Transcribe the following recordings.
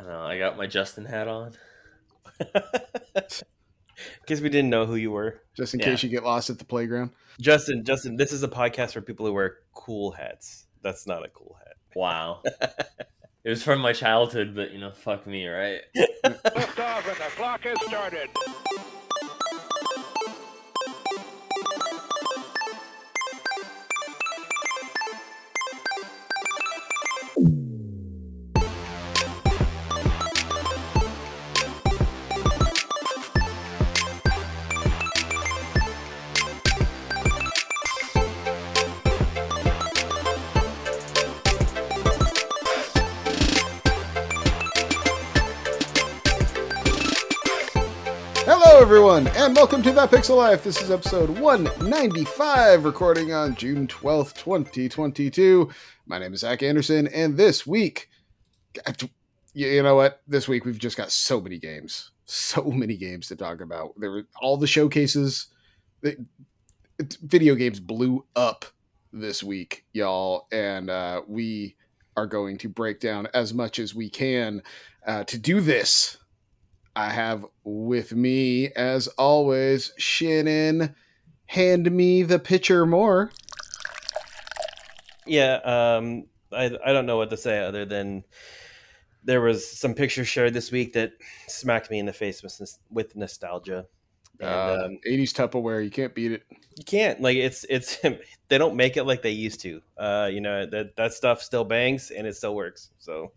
I know. I got my Justin hat on. Because we didn't know who you were. Just in Yeah. case you get lost at the playground. Justin, Justin, this is a podcast for people who wear cool hats. That's not a cool hat. Wow. it was from my childhood, but you know, fuck me, right? Lift off and the clock has started. Everyone, and welcome to That Pixel Life. This is episode 195, recording on June 12th, 2022. My name is Zach Anderson, and this week, you know what? This week we've just got so many games, so many games to talk about. There were all the showcases. Video games blew up this week, y'all, and uh, we are going to break down as much as we can. Uh, to do this, I have with me, as always, Shannon. Hand me the pitcher more. Yeah, um, I, I don't know what to say other than there was some pictures shared this week that smacked me in the face with, with nostalgia. And Uh, um, 80s Tupperware, you can't beat it. you can't like it's it's they don't make it like they used to. Uh, you know that that stuff still bangs and it still works. So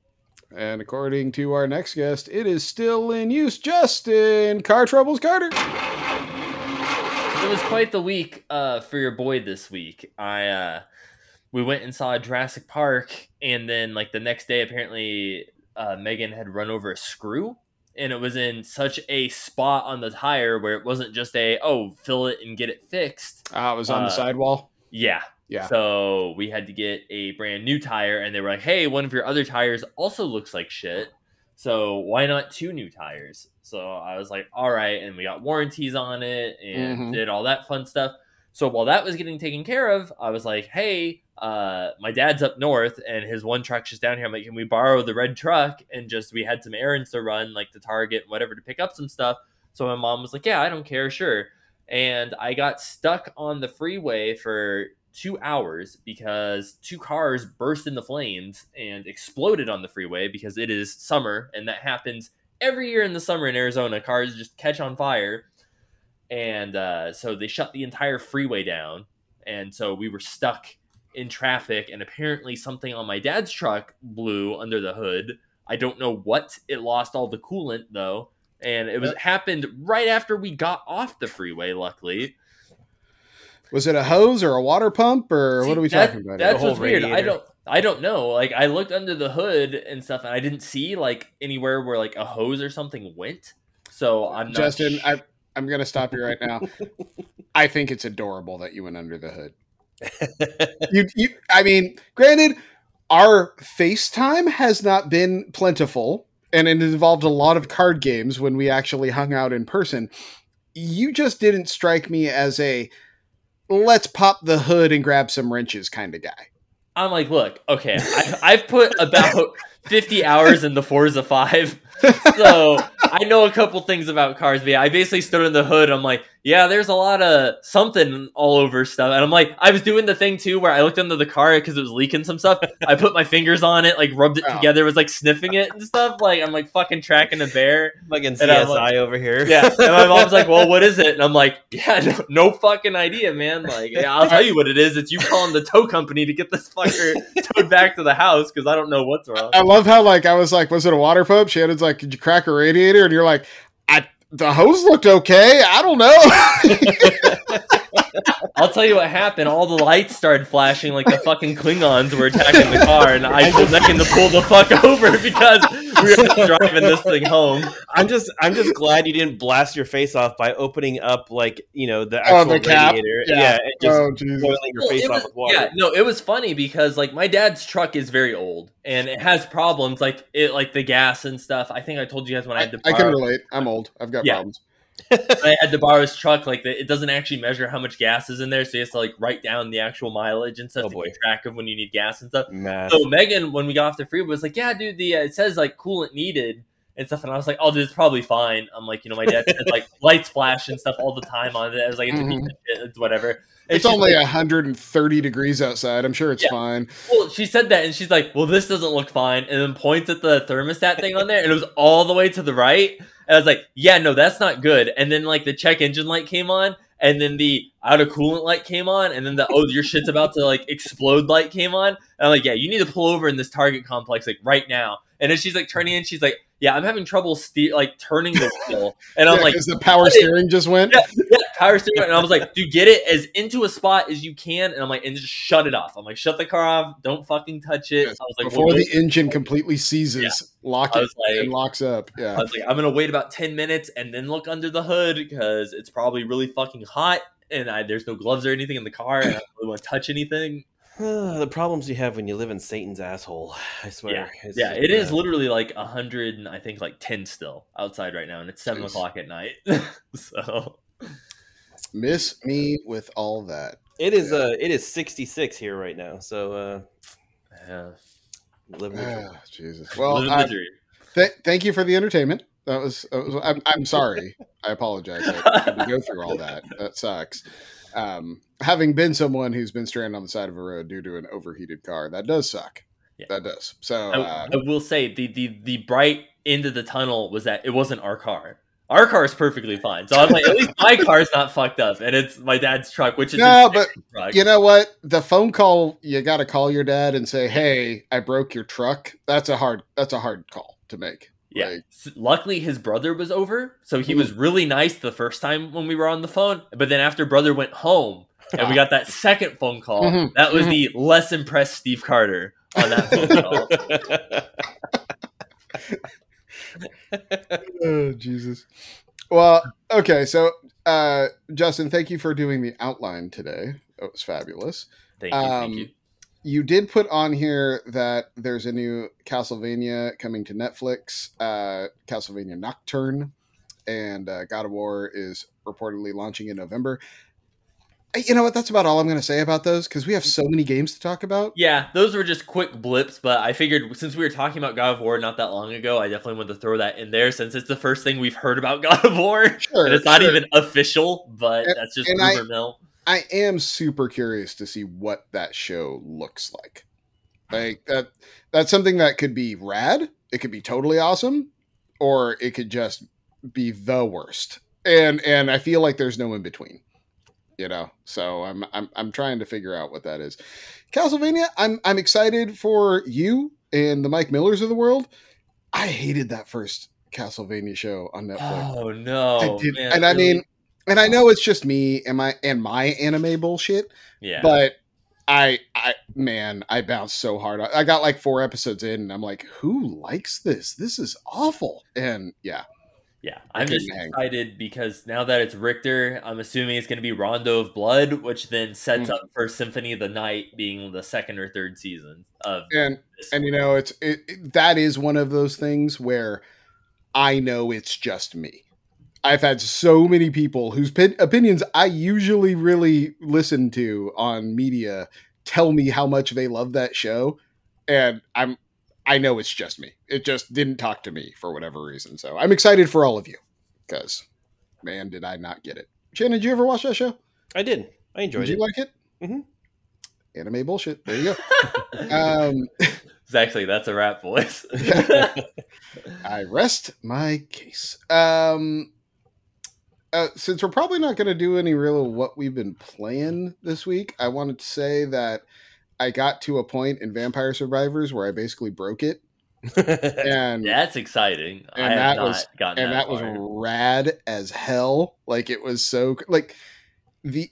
And according to our next guest, it is still in use. Justin Car Troubles Carter. It was quite the week uh, for your boy this week. I uh, we went and saw Jurassic Park, and then like the next day, apparently uh, Megan had run over a screw, and it was in such a spot on the tire where it wasn't just a oh fill it and get it fixed. Ah, it was on Uh, the sidewall. Yeah. Yeah. So we had to get a brand new tire, and they were like, "Hey, one of your other tires also looks like shit. So why not two new tires?" So I was like, "All right," and we got warranties on it and Mhm. did all that fun stuff. So while that was getting taken care of, I was like, "Hey, uh, my dad's up north, and his one truck's just down here. I'm like, can we borrow the red truck?" And just we had some errands to run, like to Target, whatever, to pick up some stuff. So my mom was like, "Yeah, I don't care, sure." And I got stuck on the freeway for two hours because two cars burst into flames and exploded on the freeway because it is summer and that happens every year in the summer in Arizona. Cars just catch on fire. And uh, so they shut the entire freeway down. And so we were stuck in traffic. And apparently, something on my dad's truck blew under the hood. I don't know what. It lost all the coolant though. And it was it happened right after we got off the freeway, luckily. Was it a hose or a water pump or See, what are we that- talking about? That's The whole what's weird. I don't I don't know. Like I looked under the hood and stuff, and I didn't see like anywhere where like a hose or something went. So I'm not Justin, sh- I, I'm going to stop you right now. I think it's adorable that you went under the hood. you, you, I mean, granted, our FaceTime has not been plentiful, and it involved a lot of card games when we actually hung out in person. You just didn't strike me as a let's pop the hood and grab some wrenches kind of guy. I'm like, look, okay, I, I've put about 50 hours in the Forza 5, so I know a couple things about cars. But yeah, I basically stood in the hood. I'm like, yeah, there's a lot of something all over stuff, and I'm like, I was doing the thing too where I looked under the car because it was leaking some stuff. I put my fingers on it, like rubbed it Oh. together, was like sniffing it and stuff. Like I'm like fucking tracking a bear. fucking And I'm CSI like- over here. Yeah, and my mom's like, "Well, what is it?" And I'm like, "Yeah, no, no fucking idea, man. Like, yeah, I'll tell you what it is. It's you calling the tow company to get this fucker towed back to the house because I don't know what's wrong." I love how like I was like, was it a water pump? She Shannon's like, did you crack a radiator? And you're like, I the hose looked okay. I don't know. I'll tell you what happened. All the lights started flashing like the fucking Klingons were attacking the car, and I told Megan to pull the fuck over because we were driving this thing home. I'm just I'm just glad you didn't blast your face off by opening up like you know the Oh, actual the cap? radiator. Yeah. Yeah, and just oh Jesus. boiling your Well, face it off was- with water. Yeah, no, it was funny because like my dad's truck is very old and it has problems like it like the gas and stuff. I think I told you guys when I I, had to I can relate. I'm old. I've got Yeah. problems. I had to borrow his truck. Like the, it doesn't actually measure how much gas is in there, so he has to like write down the actual mileage and stuff Oh, to boy. keep track of when you need gas and stuff. Math. So Megan, when we got off the freeway, was like, "Yeah, dude, the uh, it says like coolant needed and stuff," and I was like, "Oh, dude, it's probably fine." I'm like, you know, my dad said like lights flash and stuff all the time on it. I was like, "It's, a piece Mhm. it's whatever." And It's only like, 130 degrees outside. I'm sure it's Yeah. fine. Well, she said that, and she's like, "Well, this doesn't look fine," and then points at the thermostat thing on there, and it was all the way to the right. And I was like, "Yeah, no, that's not good." And then like the check engine light came on, and then the out of coolant light came on, and then the oh your shit's about to like explode light came on. And I'm like, "Yeah, you need to pull over in this Target complex like right now." And then she's like turning in, she's like, "Yeah, I'm having trouble steer like turning the wheel," and I'm Yeah, like, 'cause the power steering just went. Yeah, yeah, power steering. And I was like, dude, get it as into a spot as you can. And I'm like, and just shut it off. I'm like, shut the car off. Don't fucking touch it. I was like, Before well, the engine completely seizes, lock it like- and locks up. Yeah, I was like, I'm gonna wait about ten minutes and then look under the hood because it's probably really fucking hot. And I, there's no gloves or anything in the car, and I don't really want to touch anything. the problems you have when you live in Satan's asshole. I swear. It's Yeah, just it is bad. literally like a hundred and I think like ten still outside right now, and it's seven Jeez. o'clock at night. so Miss me with all that. It is. Yeah. Uh, it is 66 here right now. So uh, yeah, living the dream. Ah, Jesus. Well, Living the I- dream. th- thank you for the entertainment. That was. That was I'm, I'm sorry. I apologize. I had to go through all that. That sucks. Um, having been someone who's been stranded on the side of a road due to an overheated car, that does suck. Yeah. That does. So I, uh, I will say the, the the bright end of the tunnel was that it wasn't our car. Our car is perfectly fine. So I'm like, at least my car's not fucked up, and it's my dad's truck, which is No, but truck. you know what? The phone call you got to call your dad and say, "Hey, I broke your truck." That's a hard. That's a hard call to make. Yeah. Like, Luckily, his brother was over, so he was really nice the first time when we were on the phone. But then after brother went home, and we got that second phone call, Mhm. that was the less impressed Steve Carter on that phone call. oh Jesus. Well, okay. So, uh, Justin, thank you for doing the outline today. It was fabulous. Thank you. thank Um, you. You did put on here that there's a new Castlevania coming to Netflix, uh, Castlevania Nocturne, and uh, God of War is reportedly launching in November. You know what? That's about all I'm going to say about those because we have so many games to talk about. Yeah, those were just quick blips, but I figured since we were talking about God of War not that long ago, I definitely wanted to throw that in there since it's the first thing we've heard about God of War. Sure, and it's not even official, but And- that's just rumor mill. I am super curious to see what that show looks like. Like that that's something that could be rad, it could be totally awesome, or it could just be the worst. And and I feel like there's no in between. You know. So I'm I'm I'm trying to figure out what that is. Castlevania, I'm I'm excited for you and the Mike Millers of the world. I hated that first Castlevania show on Netflix. Oh no. I did, man, and I really? mean, and I know it's just me and my and my anime bullshit, yeah. but I I man, I bounced so hard. I got like four episodes in, and I'm like, who likes this? This is awful. And yeah, Yeah, I'm just hang. excited because now that it's Richter, I'm assuming it's going to be Rondo of Blood, which then sets Mm. up for Symphony of the Night being the second or third season of and and you know, it's it, it- that is one of those things where I know it's just me. I've had so many people whose pin- opinions I usually really listen to on media tell me how much they love that show, and I'm I know it's just me. It just didn't talk to me for whatever reason. So I'm excited for all of you because man, did I not get it. Shannon, did you ever watch that show? I did. I enjoyed did it. you like it? Mhm. Anime bullshit. There you go. um, It's actually that's a rap voice. I rest my case. Um, uh, since we're probably not going to do any real what we've been playing this week, I wanted to say that I got to a point in Vampire Survivors where I basically broke it, and That's exciting. And have that was- and that, that was rad as hell. Like it was so like the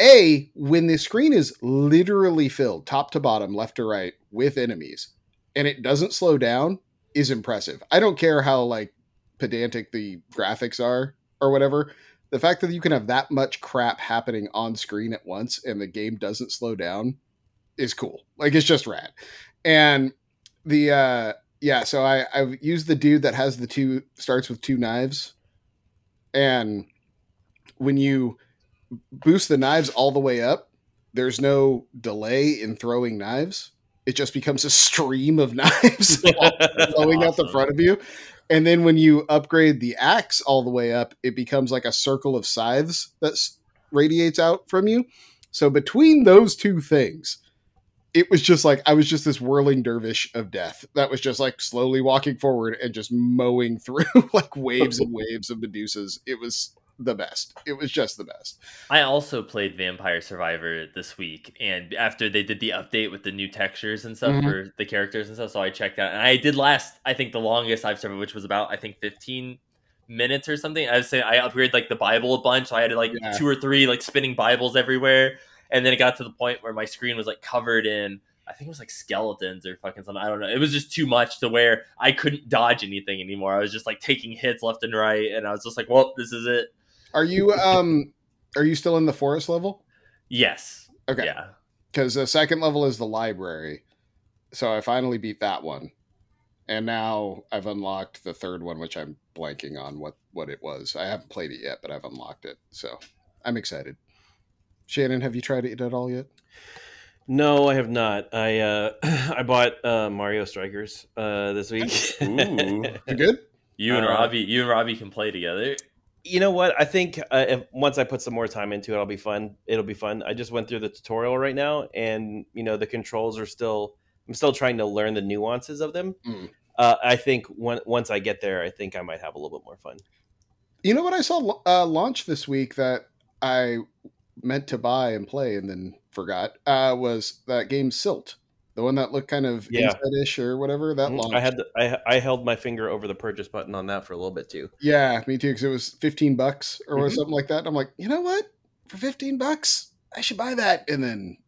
a when the screen is literally filled top to bottom, left to right with enemies, and it doesn't slow down is impressive. I don't care how like pedantic the graphics are or whatever. The fact that you can have that much crap happening on screen at once and the game doesn't slow down is cool. Like it's just rad. And the uh yeah, so I I've used the dude that has the two starts with two knives. and when you boost the knives all the way up, there's no delay in throwing knives. It just becomes a stream of knives flowing out the front of you. And then when you upgrade the axe all the way up, it becomes like a circle of scythes that radiates out from you. So between those two things, it was just like I was just this whirling dervish of death that was just like slowly walking forward and just mowing through like waves and waves of Medusas. It was the best. It was just the best. I also played Vampire Survivor this week, and after they did the update with the new textures and stuff Mhm. for the characters and stuff, so I checked out, and I did last. I think the longest I've survived, which was about I think fifteen minutes or something. I was saying I upgraded like the Bible a bunch, so I had like Yeah. two or three like spinning Bibles everywhere, and then it got to the point where my screen was like covered in. I think it was like skeletons or fucking something. I don't know. It was just too much to where I couldn't dodge anything anymore. I was just like taking hits left and right, and I was just like, "Well, this is it." Are you um are you still in the forest level? Yes. Okay. Yeah. Because the second level is the library. So I finally beat that one. And now I've unlocked the third one, which I'm blanking on what, what it was. I haven't played it yet, but I've unlocked it. So I'm excited. Shannon, have you tried it at all yet? No, I have not. I uh, I bought uh, Mario Strikers uh, this week. Ooh. You good? You and Uh, Robbie, you and Robbie can play together. You know what? I think uh, if, once I put some more time into it, I'll be fun. It'll be fun. I just went through the tutorial right now, and you know the controls are still. I'm still trying to learn the nuances of them. Mm. Uh, I think when, once I get there, I think I might have a little bit more fun. You know what I saw uh, launch this week that I meant to buy and play and then forgot uh, was that game Silt, the one that looked kind of Yeah. inside-ish or whatever. That Mhm. launched. I had the, I I held my finger over the purchase button on that for a little bit too. Yeah, me too. Because it was fifteen bucks or Mhm. something like that. And I'm like, you know what? For fifteen bucks, I should buy that. And then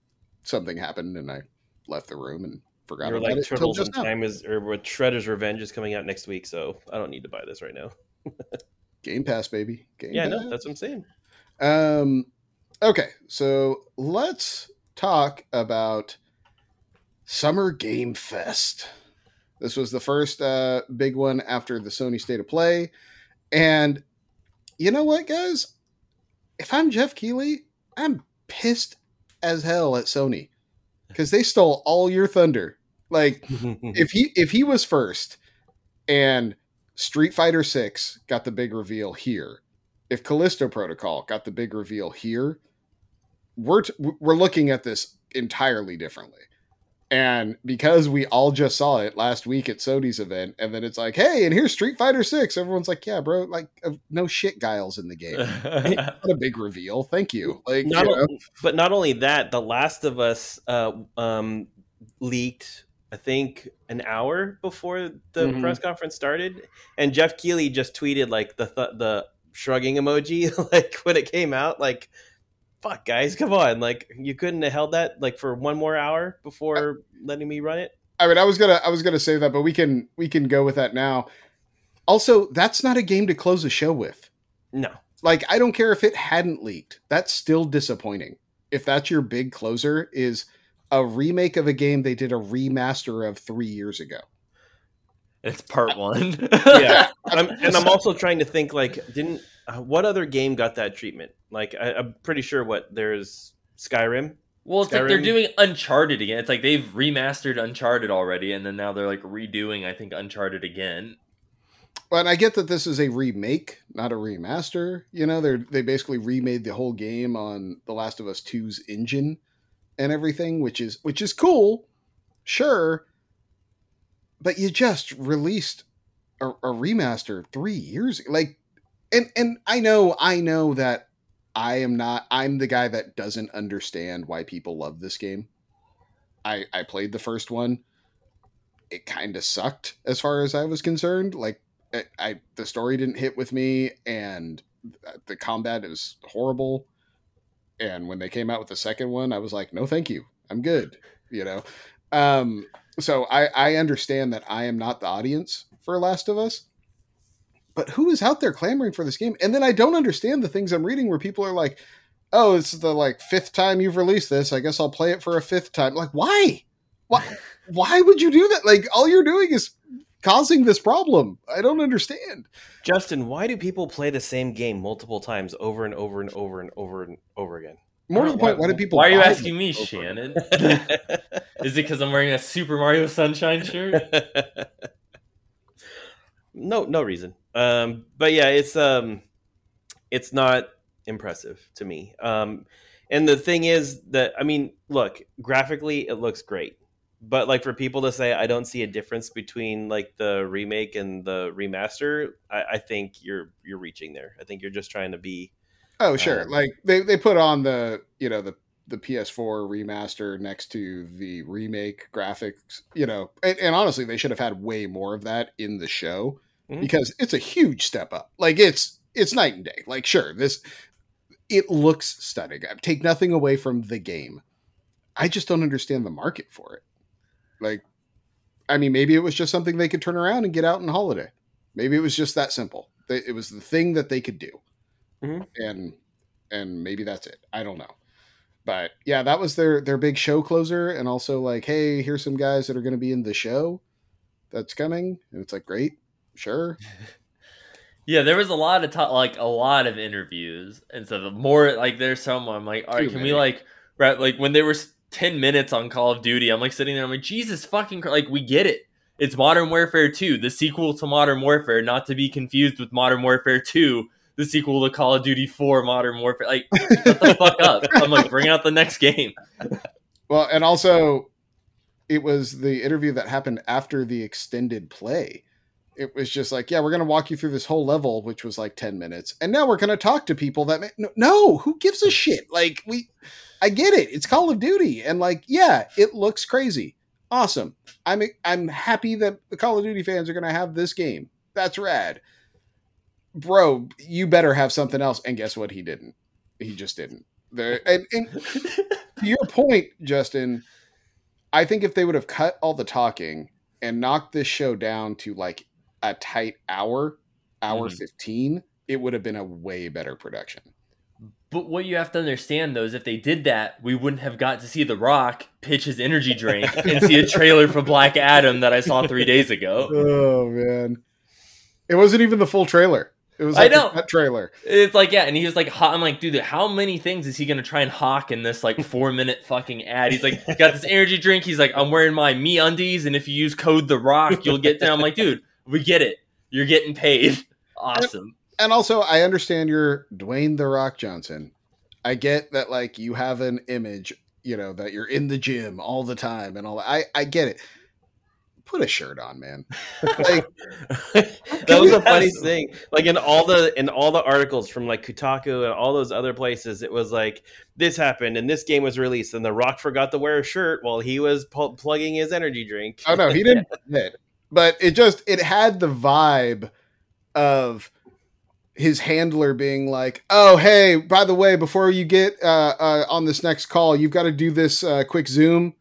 something happened, and I left the room and forgot You're about like it Turtles in now. Time is or what Shredder's Revenge is coming out next week, so I don't need to buy this right now. Game Pass, baby. Game Yeah, Pass. no, that's what I'm saying. Um, okay, so let's talk about Summer Game Fest. This was the first uh, big one after the Sony State of Play, and you know what, guys? If I'm Jeff Keighley, I'm pissed as hell at Sony because they stole all your thunder. Like if he if he was first and Street Fighter 6 got the big reveal here, if Callisto Protocol got the big reveal here, we're t- we're looking at this entirely differently. And because we all just saw it last week at Sony's event, and then it's like, hey, and here's Street Fighter 6, everyone's like, yeah, bro, like uh, no shit Guile's in the game. Not a big reveal. Thank you. Like, not you know, o- but not only that, The Last of Us uh, um, leaked, I think, an hour before the Mhm. press conference started, and Jeff Keighley just tweeted like the th- the shrugging emoji, like when it came out, like. Fuck, guys, come on! Like you couldn't have held that like for one more hour before letting me run it. I mean, I was gonna, I was gonna say that, but we can, we can go with that now. Also, that's not a game to close a show with. No, Like, I don't care if it hadn't leaked. That's still disappointing. If that's your big closer, is a remake of a game they did a remaster of three years ago. it's part one. yeah, I'm, and I'm also trying to think like, didn't uh, what other game got that treatment? Like, I, I'm pretty sure what there's Skyrim. Well, it's like they're doing Uncharted again. It's like they've remastered Uncharted already, and then now they're like redoing, I think, Uncharted again. Well, and I get that this is a remake, not a remaster. You know, they they basically remade the whole game on The Last of Us 2's engine and everything, which is which is cool, sure. But you just released a, a remaster three years, like, and and I know I know that I am not. I'm the guy that doesn't understand why people love this game. I I played the first one. It kind of sucked as far as I was concerned. Like I, I the story didn't hit with me and the combat is horrible and when they came out with the second one i was like no thank you i'm good you know um so i i understand that i am not the audience for last of us but who is out there clamoring for this game and then i don't understand the things i'm reading where people are like oh it's the like fifth time you've released this i guess i'll play it for a fifth time like why why why would you do that like all you're doing is causing this problem? I don't understand. Justin, why do people play the same game multiple times over and over and over and over and over again? More to the point, why do people? Why are you asking me, Shannon? Is it because I'm wearing a Super Mario Sunshine shirt? no, no reason. Um, but yeah, it's um, it's not impressive to me. Um, and the thing is that I mean, look, graphically it looks great, but like for people to say I don't see a difference between like the remake and the remaster, I, I think you're you're reaching there. I think you're just trying to be. Oh, sure. Um, like they, they put on the you know the the PS4 remaster next to the remake graphics, you know, and, and honestly, they should have had way more of that in the show Mhm. because it's a huge step up. Like it's it's night and day. Like sure, this it looks stunning. I take nothing away from the game. I just don't understand the market for it. Like, I mean, maybe it was just something they could turn around and get out on holiday. Maybe it was just that simple. It was the thing that they could do, Mhm. and and maybe that's it. I don't know, but yeah, that was their their big show closer, and also like, hey, here's some guys that are going to be in the show that's coming, and it's like, great, sure, Yeah, there was a lot of ta- like a lot of interviews, and so the more like there's some I'm like, all right, Too can many. we like right like when there was ten minutes on Call of Duty, I'm like sitting there, I'm like, Jesus fucking, Christ, like we get it. It's Modern Warfare 2, the sequel to Modern Warfare, not to be confused with Modern Warfare 2, the sequel to Call of Duty 4 Modern Warfare. Like, shut the fuck up. I'm like, bring out the next game. Well, and also, it was the interview that happened after the extended play. It was just like, yeah, we're going to walk you through this whole level, which was like 10 minutes. And now we're going to talk to people that, may- no, no, who gives a hmm. shit? Like, we, I get it. It's Call of Duty. And like, yeah, it looks crazy. Awesome. I'm, I'm happy that the Call of Duty fans are going to have this game. That's rad. Bro, you better have something else. And guess what? He didn't. He just didn't. There, and, and to your point, Justin, I think if they would have cut all the talking and knocked this show down to like a tight hour, hour Mhm. 15, it would have been a way better production. But what you have to understand though is if they did that, we wouldn't have got to see The Rock pitch his energy drink and see a trailer for Black Adam that I saw three days ago. Oh, man. It wasn't even the full trailer. It was I know. a trailer. It's like, yeah, and he was like, I'm like, dude, how many things is he gonna try and hawk in this like four minute fucking ad? He's like, got this energy drink. He's like, I'm wearing my me undies, and if you use code The Rock, you'll get down. I'm like, dude, we get it. You're getting paid. Awesome. And also, I understand you're Dwayne The Rock Johnson. I get that, like, you have an image, you know, that you're in the gym all the time and all that. I, I get it. Put a shirt on, man. Like, that was a funny some- thing. Like in all the in all the articles from like Kotaku and all those other places, it was like this happened and this game was released, and The Rock forgot to wear a shirt while he was pu- plugging his energy drink. Oh no, he didn't. But it just it had the vibe of his handler being like, "Oh, hey, by the way, before you get uh, uh, on this next call, you've got to do this uh, quick Zoom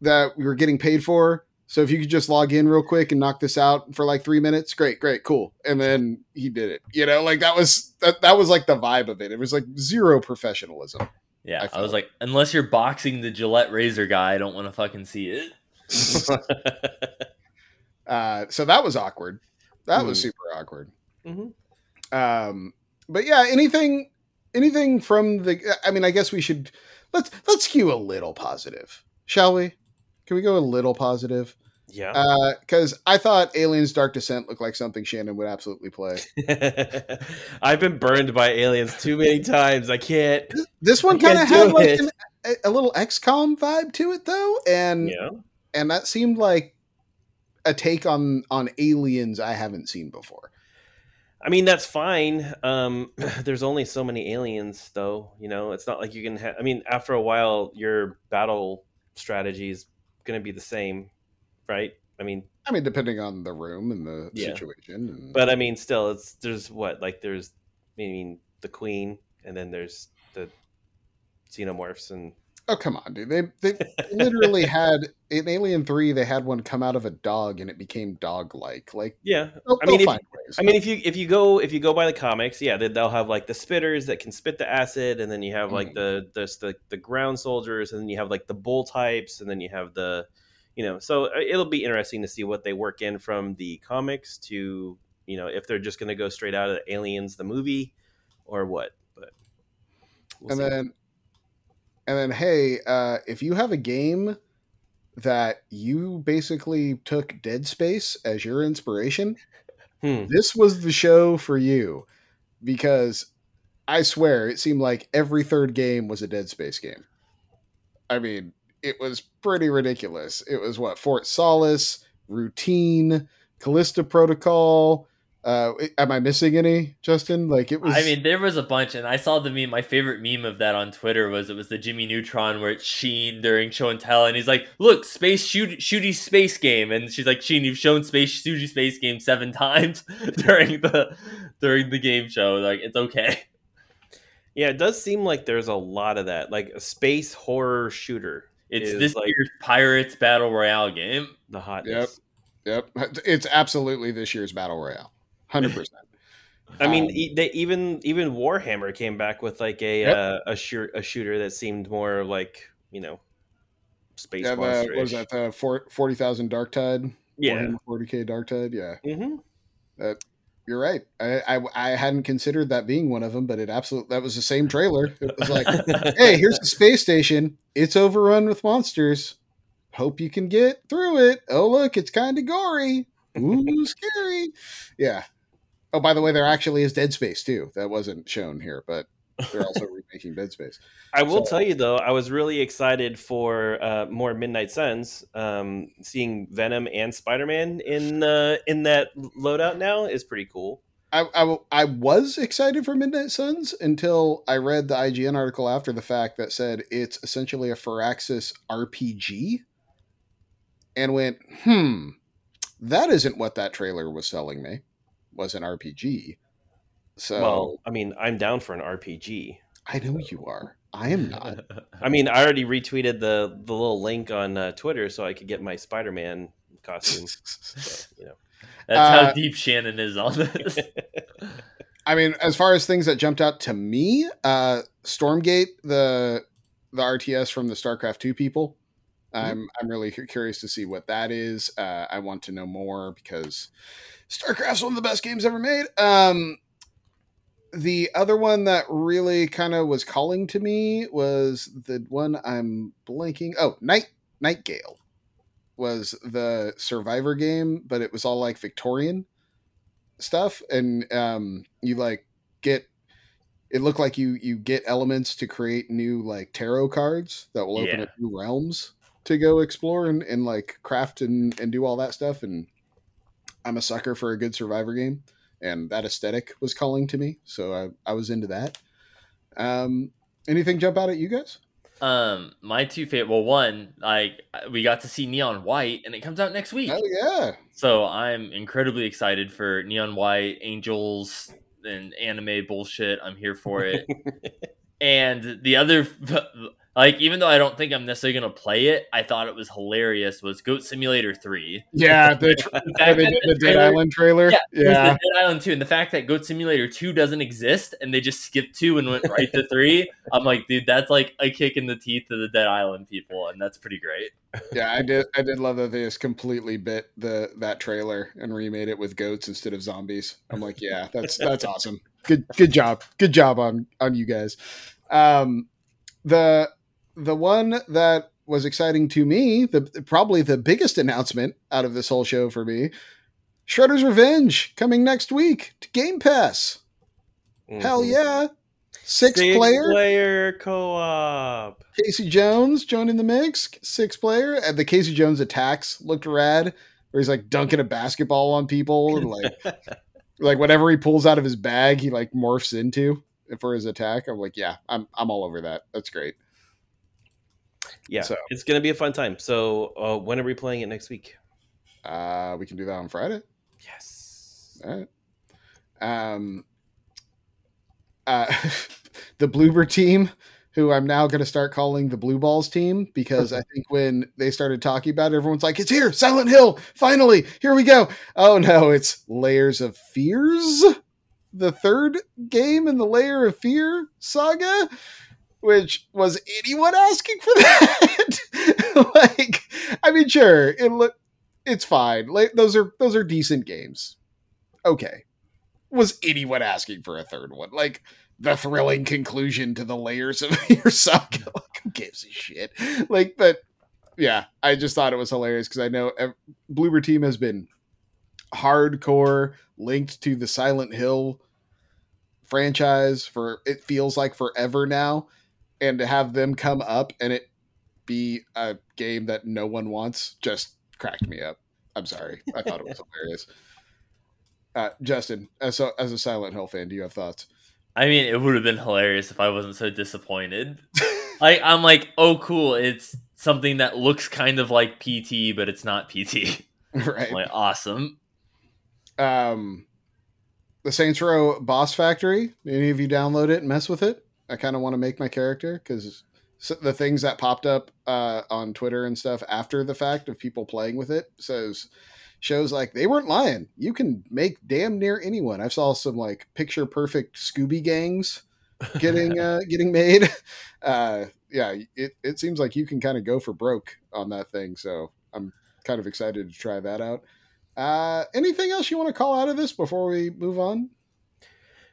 that we were getting paid for. So if you could just log in real quick and knock this out for like three minutes, great, great, cool." And then he did it. You know, like that was that that was like the vibe of it. It was like zero professionalism. Yeah, I I, was like, unless you're boxing the Gillette razor guy, I don't want to fucking see it. Uh, so that was awkward. That was Hmm. super awkward. Mhm. Um, but yeah, anything, anything from the. I mean, I guess we should let's let's skew a little positive, shall we? Can we go a little positive? yeah. Because I thought Aliens: Dark Descent looked like something Shannon would absolutely play. I've been burned by aliens too many times. I can't. This one kind of had like an, a, a little XCOM vibe to it, though, and Yeah. and that seemed like a take on on aliens I haven't seen before. I mean, that's fine. Um, there's only so many aliens, though. You know, it's not like you can. Ha- I mean, after a while, your battle strategy is going to be the same, right? I mean, I mean, depending on the room and the Yeah. situation. And, but I mean, still, it's there's what like there's, I mean, the queen, and then there's the xenomorphs, and oh come on, dude! They they literally had in Alien Three. They had one come out of a dog, and it became dog-like. Like, yeah. they'll, I mean, if- find ways. I mean, if you if you go if you go by the comics, yeah, they- they'll have like the spitters that can spit the acid, and then you have like the the the, the ground soldiers, and then you have like the bull types, and then you have the you know, so uh, it'll be interesting to see what they work in from the comics to you know if they're just going to go straight out of Aliens the movie or what. But we'll and see. then and then hey uh if you have a game that you basically took dead space as your inspiration Hmm. this was the show for you. Because i swear it seemed like every third game was a dead space game. I mean it was pretty ridiculous. It was what Fort Solis routine Callisto Protocol uh am i missing any justin like it was I mean, there was a bunch, and I saw the meme. My favorite meme of that on Twitter was it was the Jimmy Neutron where it's Sheen during show and tell, and he's like, "Look, space shoot, shooty space game," and she's like, "Sheen, you've shown space shooty space game seven times during the during the game show. Like, it's okay." Yeah, it does seem like there's a lot of that, like a space horror shooter. It's this like year's Pirates Battle Royale game. the hotness. Yep. Yep, it's absolutely this year's battle royale, hundred percent. I mean, Um, they even even Warhammer came back with like a Yep. uh, a shoot a shooter that seemed more like you know space Yeah, the, what was that the four- forty thousand Darktide? Yeah. forty k Darktide. Yeah, hmm you're right. I, I I hadn't considered that being one of them, but it absolutely that was the same trailer. It was like, hey, here's the space station. It's overrun with monsters. Hope you can get through it. Oh, look, it's kind of gory. Ooh, scary. Yeah. Oh, by the way, there actually is Dead Space too. That wasn't shown here, but they're also remaking Dead Space. I will So- tell you though, I was really excited for uh, more Midnight Suns. Um, seeing Venom and Spider Man in uh, in that loadout now is pretty cool. I, I, I was excited for Midnight Suns until I read the IGN article after the fact that said it's essentially a Firaxis RPG and went, hmm, that isn't what that trailer was selling me, was an RPG. So Well, I mean, I'm down for an RPG. I know you are. I am not. I mean, I already retweeted the the little link on uh, Twitter so I could get my Spider Man costume. So, you know, That's Uh, how deep Shannon is on this. I mean, as far as things that jumped out to me, uh, Stormgate, the the RTS from the StarCraft two people, I'm I'm really curious to see what that is. Uh, I want to know more because StarCraft's one of the best games ever made. Um, the other one that really kind of was calling to me was the one I'm blanking. Oh, Night Nightingale was the Survivor game, but it was all like Victorian stuff, and um, you like get. It looked like you you get elements to create new like tarot cards that will open Yeah. up new realms to go explore and, and like craft and, and do all that stuff. And I'm a sucker for a good survivor game, and that aesthetic was calling to me, so I, I was into that. Um, anything jump out at you guys? Um, my two favorite. Well, one, like we got to see Neon White, and it comes out next week. Oh yeah, So I'm incredibly excited for Neon White, Angels, and anime bullshit. I'm here for it. and the other, like, even though I don't think I'm necessarily gonna play it, I thought it was hilarious. Was Goat Simulator Three? yeah. The, tr- The the, the Dead Island trailer. Yeah, yeah. Dead Island 2, and the fact that Goat Simulator 2 doesn't exist and they just skipped 2 and went right to 3, I'm like, dude, that's like a kick in the teeth to the Dead Island people, and that's pretty great. yeah, I did. I did love that they just completely bit the that trailer and remade it with goats instead of zombies. I'm like, yeah, that's that's awesome. Good good job. Good job on on you guys. Um, the the one that was exciting to me, the probably the biggest announcement out of this whole show for me, Shredder's Revenge coming next week to Game Pass. Hell Mhm. yeah! Six, Six player. player co-op. Casey Jones joining the mix, six player. And the Casey Jones attacks looked rad, where he's like dunking a basketball on people and like like whatever he pulls out of his bag, he like morphs into for his attack. I'm like, yeah, I'm I'm all over that. That's great. Yeah, So- it's gonna be a fun time. So, uh, when are we playing it next week? Uh, we can do that on Friday. Yes. All right. Um, uh, the Bloober team, who I'm now going to start calling the Blue Balls team, because I think when they started talking about it, everyone's like, "It's here, Silent Hill! Finally, here we go!" Oh no, it's Layers of Fears, the third game in the Layer of Fear saga. Which was anyone asking for that? like, I mean, sure, it look it's fine. Like those are those are decent games. Okay, was anyone asking for a third one? Like the thrilling conclusion to the layers of your saga. Like, who gives a shit? Like, but yeah, I just thought it was hilarious because I know ev- Bloober Team has been hardcore linked to the Silent Hill franchise for it feels like forever now, and to have them come up and it be a game that no one wants just cracked me up. I'm sorry, I thought it was hilarious. Uh, Justin, as a, as a Silent Hill fan, do you have thoughts? I mean, it would have been hilarious if I wasn't so disappointed. like I'm like, oh cool, it's something that looks kind of like PT, but it's not PT. right. I'm like awesome. um the Saints Row Boss Factory. Any of you download it and mess with it? I kind of want to make my character because the things that popped up uh, on Twitter and stuff after the fact of people playing with it says shows like they weren't lying. You can make damn near anyone. I saw some like picture perfect Scooby gangs getting uh, getting made. Uh, yeah, it it seems like you can kind of go for broke on that thing. So I'm kind of excited to try that out. Uh, anything else you want to call out of this before we move on?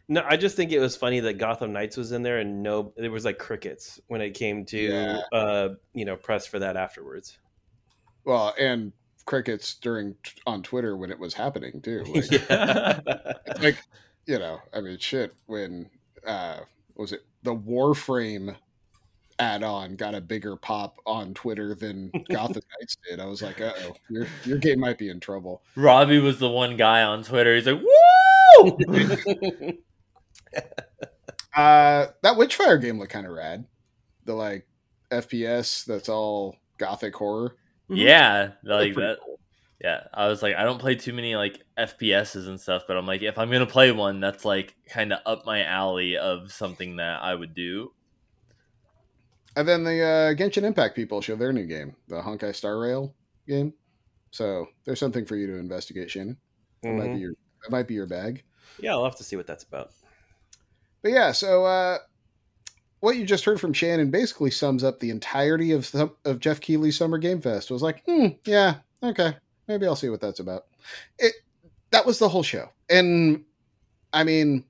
No, I just think it was funny that Gotham Knights was in there and no, there was like crickets when it came to, Yeah. uh, you know, press for that afterwards. Well, and crickets during on Twitter when it was happening too. Like, yeah. like you know, I mean, shit. When uh, what was it the Warframe add-on got a bigger pop on Twitter than Gotham Knights did? I was like, uh oh, your your game might be in trouble. Robbie was the one guy on Twitter. He's like, woo! Uh, that Witchfire game looked kind of rad. The like FPS that's all gothic horror. yeah, like that. cool. Yeah, I was like, I don't play too many like FPSs and stuff, but I'm like, if I'm gonna play one, that's like kind of up my alley of something that I would do. And then the uh, Genshin Impact people show their new game, the Honkai Star Rail game. So there's something for you to investigate, Shannon. That might Mhm. be your that might be your bag. Yeah, I'll have to see what that's about. But yeah, so uh, what you just heard from Shannon basically sums up the entirety of some, of Jeff Keighley's Summer Game Fest. It was like, hmm, yeah, okay, maybe I'll see what that's about. It that was the whole show, and I mean,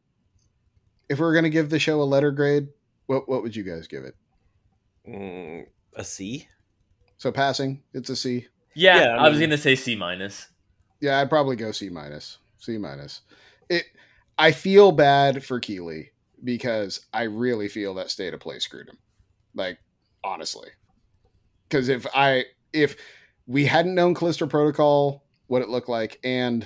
if we are gonna give the show a letter grade, what what would you guys give it? Mm, a C? So passing, it's a C. Yeah, Yeah, I I, was gonna say C minus. Yeah, I'd probably go C minus. C minus. It. I feel bad for Keighley because I really feel that state of play screwed him. Like honestly, because if I if we hadn't known Callisto Protocol, what it looked like, and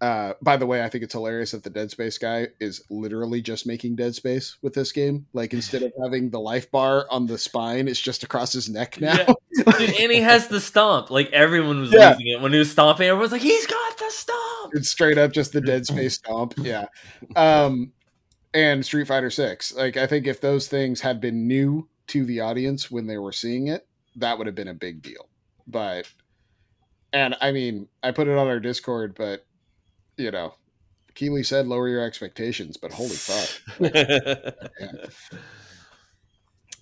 uh, by the way, I think it's hilarious that the Dead Space guy is literally just making Dead Space with this game. Like instead of having the life bar on the spine, it's just across his neck now. Yeah. Dude, and he has the stomp. Like everyone was Yeah. losing it when he was stomping. Everyone's like, he's got the stomp. it's straight up just the dead space stomp yeah um and street fighter 6 like i think if those things had been new to the audience when they were seeing it that would have been a big deal. But and i mean i put it on our discord but you know Keighley said lower your expectations but holy fuck.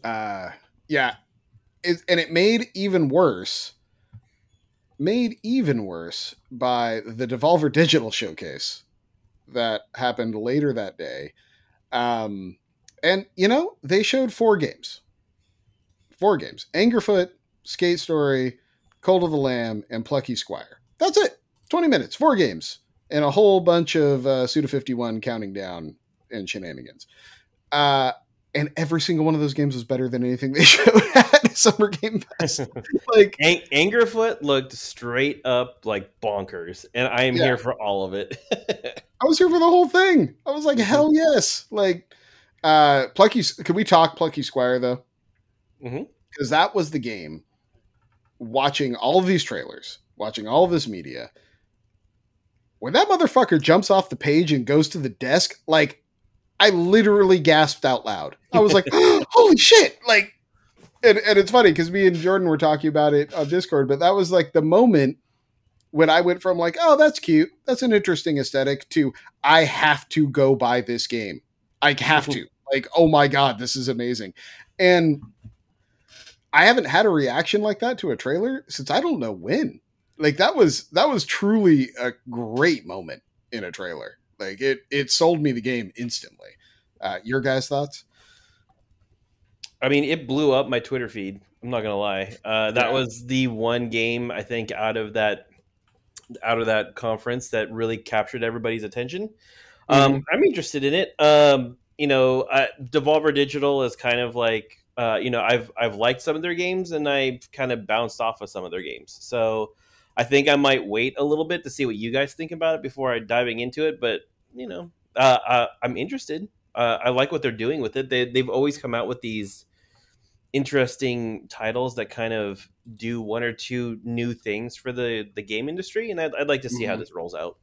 Uh yeah. It, and it made even worse made even worse by the devolver digital showcase that happened later that day um and you know they showed four games. Four games. Angerfoot skate story Cult of the Lamb and plucky squire. That's it. 20 minutes four games and a whole bunch of uh, suda 51 counting down and shenanigans. Uh and every single one of those games was better than anything they showed at Summer Game Fest. Like, Ang- Angerfoot looked straight up like bonkers, and I am Yeah. here for all of it. I was here for the whole thing. I was like, hell yes! Like, uh, Plucky. Could we talk Plucky Squire though? Because that was the game. Watching all of these trailers, watching all of this media, when that motherfucker jumps off the page and goes to the desk, like, I literally gasped out loud. I was like, "Holy shit!" Like, and and it's funny because me and Jordan were talking about it on Discord, but that was like the moment when I went from like, "Oh, that's cute, that's an interesting aesthetic," to I have to go buy this game. I have to. like, oh my god, this is amazing. And I haven't had a reaction like that to a trailer since I don't know when. Like that was that was truly a great moment in a trailer. Like it it sold me the game instantly. Uh, your guys' thoughts? I mean, it blew up my Twitter feed. I'm not gonna lie. Uh, that Yeah. was the one game I think out of that out of that conference that really captured everybody's attention. Um, I'm interested in it. Um, you know, uh, Devolver Digital is kind of like uh, you know I've I've liked some of their games and I've kind of bounced off of some of their games. So I think I might wait a little bit to see what you guys think about it before I diving into it. But you know, uh, uh, I'm interested. Uh, I like what they're doing with it. They, they've always come out with these interesting titles that kind of do one or two new things for the the game industry, and I'd, I'd like to see how Mhm. this rolls out.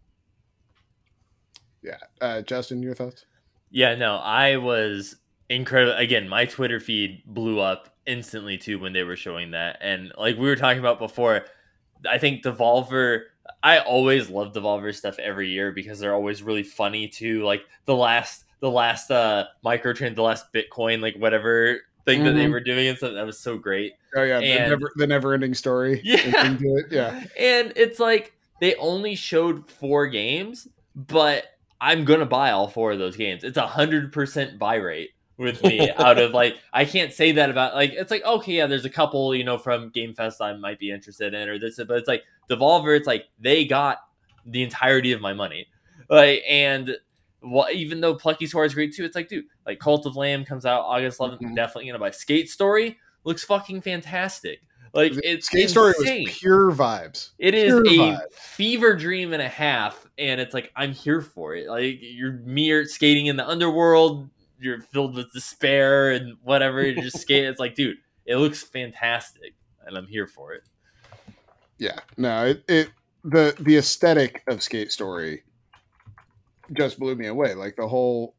Yeah, uh, Justin, your thoughts? Yeah, no, I was incredible. Again, my Twitter feed blew up instantly too when they were showing that. And like we were talking about before, I think Devolver, I always love Devolver stuff every year because they're always really funny too. Like the last, the last uh microtrain, the last Bitcoin, like whatever thing that they Mhm. were doing and stuff, that was so great. Oh yeah, the never the never ending story. Yeah. Into it. Yeah. And it's like they only showed four games, but I'm gonna buy all four of those games. It's a hundred percent buy rate with me out of like I can't say that about like it's like okay yeah there's a couple you know from Game Fest I might be interested in or this but it's like Devolver it's like they got the entirety of my money like and well, even though Plucky Squire is great too it's like dude like Cult of Lamb comes out August 11th Mhm. definitely gonna buy Skate Story looks fucking fantastic like it's Skate Story insane. was pure vibes. It is Pure a vibe. fever dream and a half, and it's like I'm here for it. Like you're mere skating in the underworld, you're filled with despair and whatever. You're just skating. It's like, dude, it looks fantastic, and I'm here for it. Yeah. No, it, it the the aesthetic of Skate Story just blew me away. Like the whole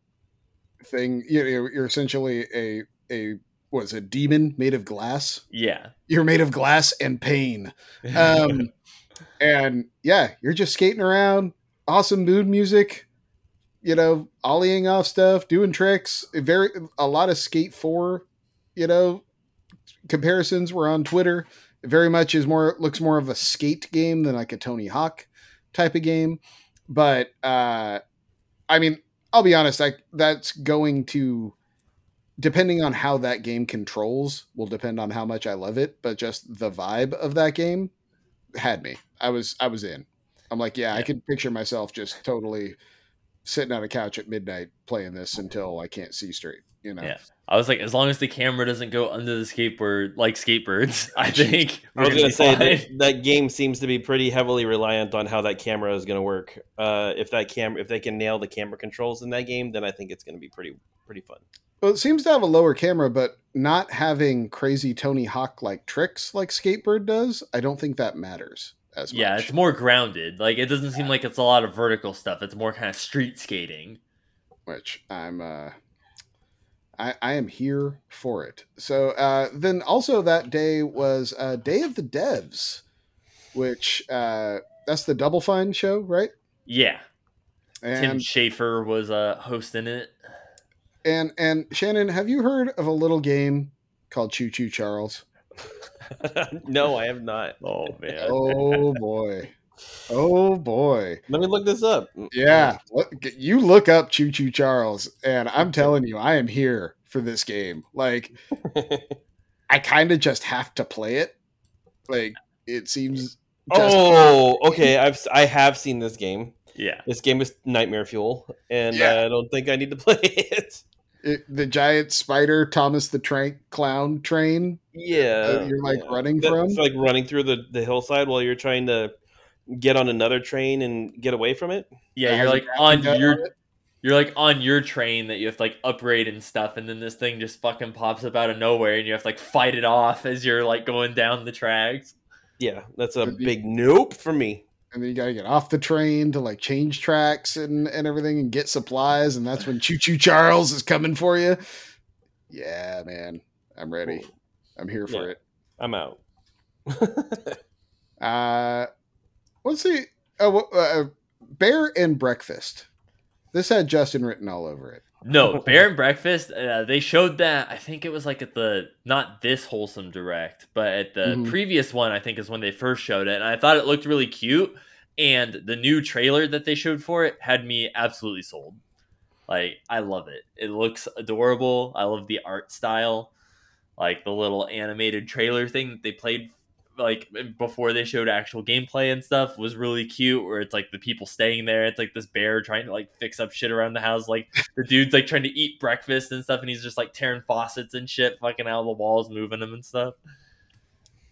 thing, you know, you're essentially a a was a demon made of glass. Yeah, You're made of glass and pain. Um and yeah, you're just skating around, awesome mood music, you know, ollieing off stuff, doing tricks. Very a lot of Skate 4, you know, comparisons were on Twitter. It very much is more looks more of a skate game than like a Tony Hawk type of game. But uh I mean, I'll be honest, like that's going to depending on how that game controls will depend on how much I love it, but just the vibe of that game had me. I was I was in. I'm like, yeah, I Yeah. could picture myself just totally sitting on a couch at midnight playing this until I can't see straight, you know. Yeah. I was like, as long as the camera doesn't go under the skateboard like skatebirds, I think I was gonna say that, that game seems to be pretty heavily reliant on how that camera is going to work. Uh, if that camera, if they can nail the camera controls in that game, then I think it's going to be pretty pretty fun. Well, it seems to have a lower camera, but not having crazy Tony Hawk like tricks like Skatebird does. I don't think that matters as much. Yeah, it's more grounded. Like it doesn't seem like it's a lot of vertical stuff. It's more kind of street skating. which I'm uh I, I am here for it. So uh then also that day was uh Day of the Devs, which uh that's the Double Fine show, right? Yeah, Tim And Schafer was uh, hosting it. and and Shannon, have you heard of a little game called Choo Choo Charles? no, I have not. Oh man. Oh boy. Oh boy. Let me look this up. Yeah, look, you look up Choo Choo Charles, and I'm telling you, I am here for this game. Like, I kind of just have to play it. Like, it seems. Oh, okay. I've I have seen this game. Yeah. This game is Nightmare Fuel, and Yeah. I don't think I need to play it. It- the giant spider Thomas the Tank clown train. Yeah, you're, like, yeah. running That's from? like running through the, the hillside while you're trying to get on another train and get away from it. Yeah, That you're like on your on you're like on your train that you have to like upgrade and stuff, and then this thing just fucking pops up out of nowhere, and you have to like fight it off as you're like going down the tracks. Yeah, that's a be- big nope for me. And then you gotta get off the train to like change tracks and and everything and get supplies, and that's when Choo Choo Charles is coming for you. Yeah, man, I'm ready. I'm here for Yeah. it. I'm out. Uh, let's see. Oh, uh, Bear and Breakfast. This had Justin written all over it. No, Bear and Breakfast. Uh, they showed that. I think it was like at the not this wholesome direct, but at the Mhm. previous one. I think is when they first showed it, and I thought it looked really cute. And the new trailer that they showed for it had me absolutely sold. Like I love it. It looks adorable. I love the art style, like the little animated trailer thing that they played like before they showed actual gameplay and stuff was really cute where it's like the people staying there it's like this bear trying to like fix up shit around the house like the dude's like trying to eat breakfast and stuff and he's just like tearing faucets and shit fucking out of the walls moving them and stuff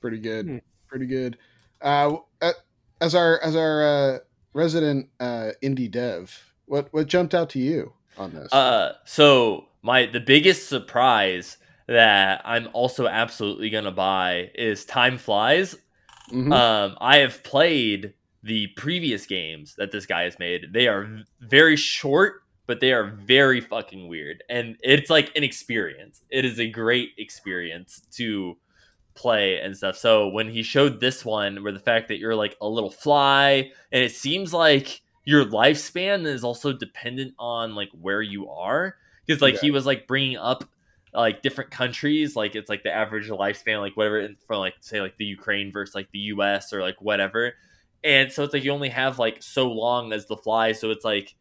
Pretty good. Hmm. Pretty good. Uh, uh, as our as our uh, resident uh, indie dev, what what jumped out to you on this? uh so my the biggest surprise that i'm also absolutely gonna buy is time flies Mhm. Um, I have played the previous games that this guy has made. They are very short, but they are very fucking weird, and it's like an experience. It is a great experience to play and stuff. So when he showed this one, where the fact that you're like a little fly, and it seems like your lifespan is also dependent on like where you are, because like he was like bringing up like different countries like it's like the average lifespan like whatever for like say like the ukraine versus like the us or like whatever. And so it's like you only have like so long as the fly. So it's like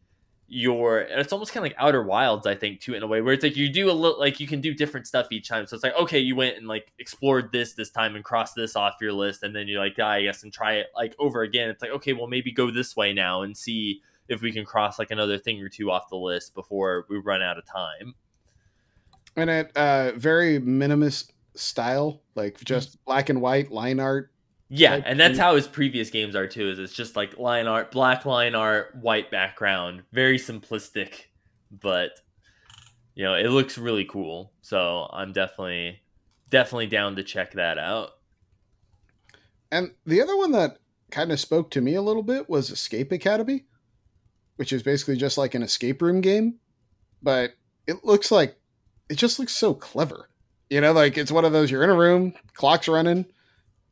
your it's almost kind of like outer wilds i think too in a way where it's like you do a little like you can do different stuff each time. So it's like okay you went and like explored this this time and crossed this off your list and then you like die i guess and try it like over again. It's like okay well maybe go this way now and see if we can cross like another thing or two off the list before we run out of time and it uh, very minimalist style, like just black and white line art. Yeah, and that's how his previous games are too. Is it's just like line art, black line art, white background, very simplistic, but you know it looks really cool. So I'm definitely definitely down to check that out. And the other one that kind of spoke to me a little bit was Escape Academy, which is basically just like an escape room game, but it looks like it just looks so clever. You know, like it's one of those you're in a room, clock's running,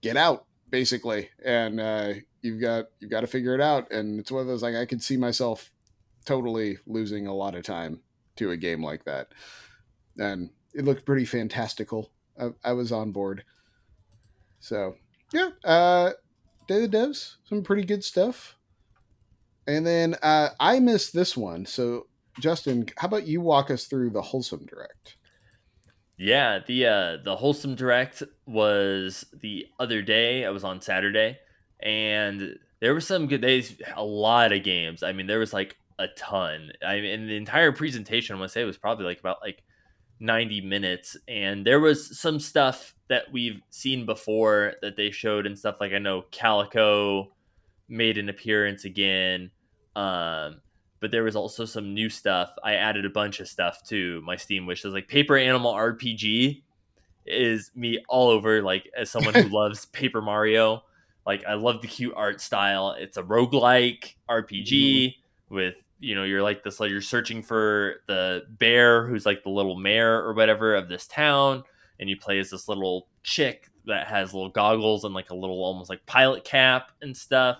get out basically, and uh, you've got you've got to figure it out. And it's one of those like I could see myself totally losing a lot of time to a game like that, and it looked pretty fantastical. I, I was on board. So yeah, uh, Day of the Devs, some pretty good stuff. And then uh, I missed this one. So, Justin, how about you walk us through the Wholesome Direct? Yeah, the uh the wholesome direct was the other day. I was on Saturday, and there were some good days. A lot of games. I mean, there was like a ton. I mean, the entire presentation, I want to say, was probably like about like ninety minutes, and there was some stuff that we've seen before that they showed and stuff. Like I know Calico made an appearance again. Um, but there was also some new stuff. I added a bunch of stuff to my Steam wishes. Like Paper Animal RPG is me all over. Like as someone who loves Paper Mario, like I love the cute art style. It's a roguelike RPG with you know you're like this like you're searching for the bear who's like the little mayor or whatever of this town, and you play as this little chick that has little goggles and like a little almost like pilot cap and stuff.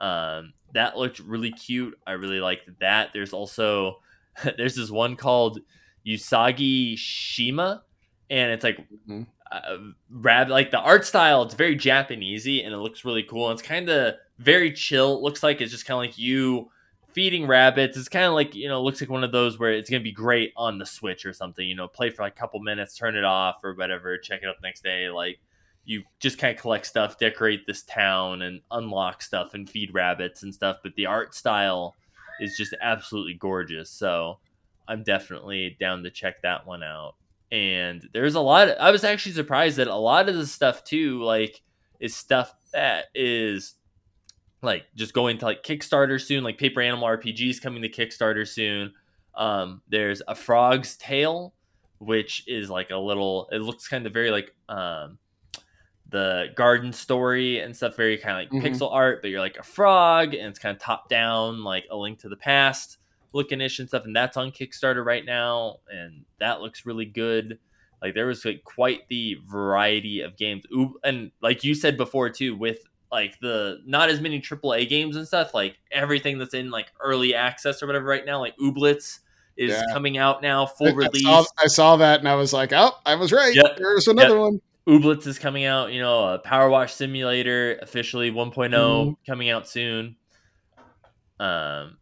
Um, that looked really cute. I really liked that. There's also there's this one called Usagi Shima, and it's like Mhm. uh, rab like the art style. It's very Japanesey, and it looks really cool. And it's kind of very chill. It looks like it's just kind of like you feeding rabbits. It's kind of like you know, looks like one of those where it's gonna be great on the Switch or something. You know, play for like a couple minutes, turn it off or whatever, check it out the next day. Like you just kind of collect stuff, decorate this town, and unlock stuff and feed rabbits and stuff. But the art style is just absolutely gorgeous. So I'm definitely down to check that one out. And there's a lot. I was actually surprised that a lot of the stuff too, like, is stuff that is like just going to like Kickstarter soon. Like Paper Animal RPG is coming to Kickstarter soon. Um, there's a Frog's Tale, which is like a little. It looks kind of very like um, the garden story and stuff. Very kind of like Mhm. pixel art, but you're like a frog, and it's kind of top down, like a Link to the Past looking ish and stuff. And that's on Kickstarter right now, and that looks really good. Like there was like quite the variety of games. Ooh, and like you said before too, with like the not as many AAA games and stuff, like everything that's in like early access or whatever right now, like Ooblets is Yeah. coming out now, I, full I release. saw, I saw that and I was like, oh, I was right. Yep. There's another Yep. one. Ooblets is coming out, you know, a Power Wash Simulator officially 1.0 Mhm. coming out soon. Um,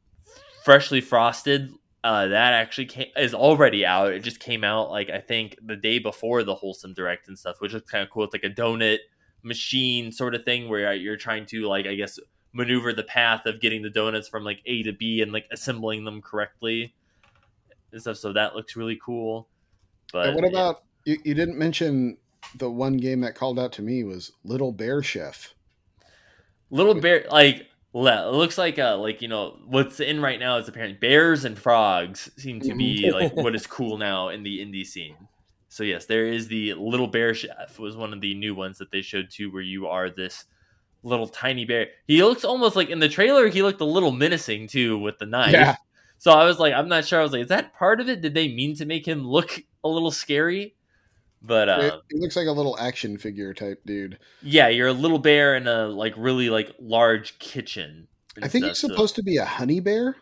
Freshly Frosted, uh, that actually came, is already out. It just came out like I think the day before the Wholesome Direct and stuff, which is kind of cool. It's like a donut machine sort of thing where you're trying to like I guess maneuver the path of getting the donuts from like A to B and like assembling them correctly and stuff. So that looks really cool. But And what yeah. about you, you didn't mention the one game that called out to me was Little Bear Chef. Little bear, like it looks like uh like you know what's in right now is apparently bears and frogs seem to be like what is cool now in the indie scene. So yes, there is the little bear chef was one of the new ones that they showed too, where you are this little tiny bear. He looks almost like in the trailer. He looked a little menacing too with the knife. Yeah. So I was like, I'm not sure. I was like, is that part of it? Did they mean to make him look a little scary? But uh, it looks like a little action figure type dude. yeah, you're a little bear in a like really like large kitchen. I think so- supposed to be a honey bear.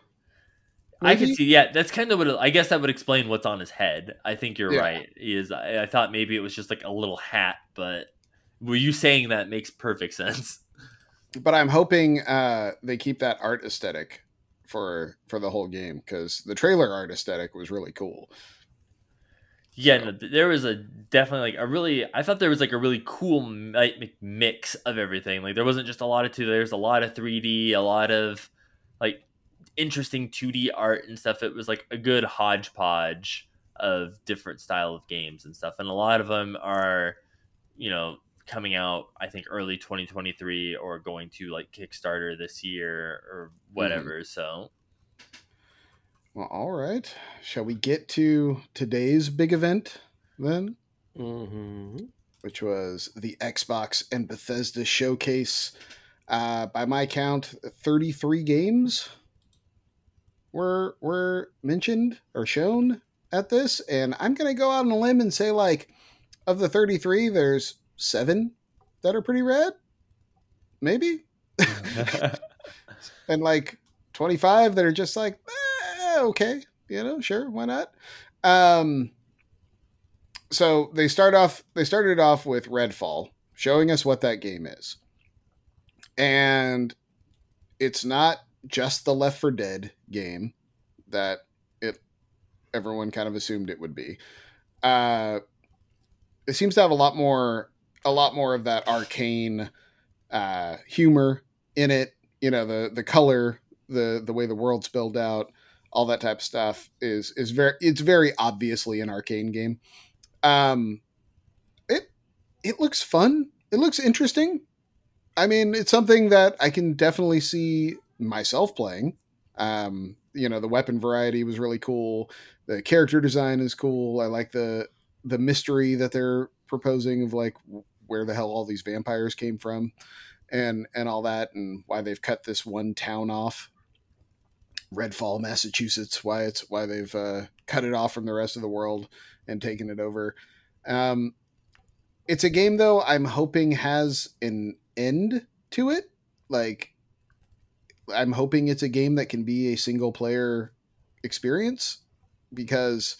I can see. Yeah, that's kind of what it, I guess that would explain what's on his head. I think you're Yeah. right. He is I, I thought maybe it was just like a little hat, but were you saying that makes perfect sense? but I'm hoping uh, they keep that art aesthetic for for the whole game because the trailer art aesthetic was really cool. Yeah, no, there was a definitely like a really. I thought there was like a really cool mi- mix of everything. Like there wasn't just a lot of two. There's a lot of 3D, a lot of like interesting 2D art and stuff. It was like a good hodgepodge of different style of games and stuff, and a lot of them are, you know, coming out. I think early 2023 or going to like Kickstarter this year or mm-hmm. whatever. So Well, all right. Shall we get to today's big event then? hmm which was the Xbox and Bethesda showcase. Uh, by my count, 33 games were were mentioned or shown at this, and I'm gonna go out on a limb and say like of the 33, there's seven that are pretty rad, maybe, and like 25 that are just like eh, okay, you know, sure, why not? Um, so they start off they started off with redfall showing us what that game is. And it's not just the left for dead game that it everyone kind of assumed it would be. Uh it seems to have a lot more a lot more of that Arkane uh humor in it you know the the color the the way the world's built out all that type of stuff is is very it's very obviously an Arkane game. Um it it looks fun. It looks interesting. I mean it's something that i can definitely see myself playing. Um you know the weapon variety was really cool. The character design is cool. I like the the mystery that they're proposing of like where the hell all these vampires came from and and all that and why they've cut this one town off redfall massachusetts why it's why they've uh, cut it off from the rest of the world and taken it over. Um it's a game though i'm hoping has an end to it. Like i'm hoping it's a game that can be a single player experience because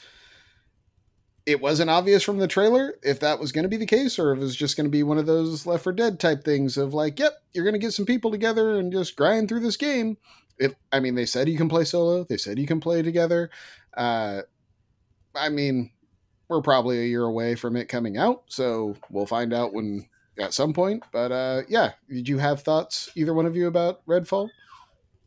it wasn't obvious from the trailer if that was going to be the case or if it was just going to be one of those left for dead type things of like yep you're going to get some people together and just grind through this game it i mean they said you can play solo they said you can play together uh i mean we're probably a year away from it coming out so we'll find out when at some point but uh yeah did you have thoughts either one of you about redfall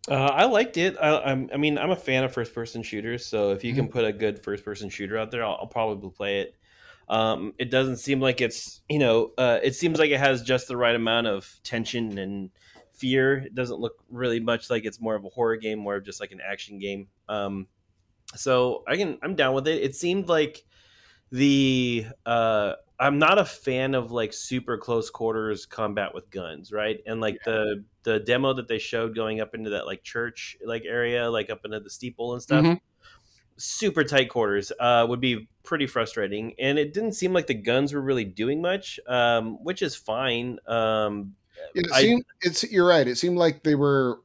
Uh, I liked it. I, I'm, I mean, I'm a fan of first person shooters, so if you Mm-hmm. can put a good first person shooter out there, I'll, I'll probably play it. Um, it doesn't seem like it's, you know, uh, it seems like it has just the right amount of tension and fear. It doesn't look really much like it's more of a horror game, more of just like an action game. Um, so I can, I'm down with it. It seemed like the, uh, I'm not a fan of like super close quarters combat with guns, right? And like the the demo that they showed going up into that like church like area, like up into the steeple and stuff, Mhm. super tight quarters uh, would be pretty frustrating. And it didn't seem like the guns were really doing much, um, which is fine. Um, It I- seemed it's you're right. It seemed like they were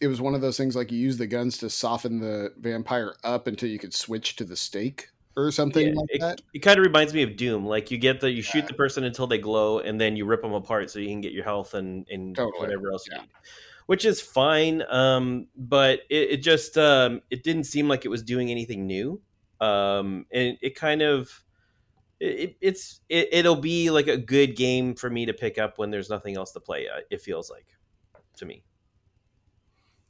it was one of those things like you use the guns to soften the vampire up until you could switch to the stake or something Yeah, like it, that. it kind of reminds me of Doom. Like you get the you shoot the person until they glow, and then you rip them apart so you can get your health and and Totally. whatever else you Yeah. need. Which is fine, um, but it, it just um, it didn't seem like it was doing anything new, um, and it kind of it, it's it, it'll be like a good game for me to pick up when there's nothing else to play. uh, It feels like to me.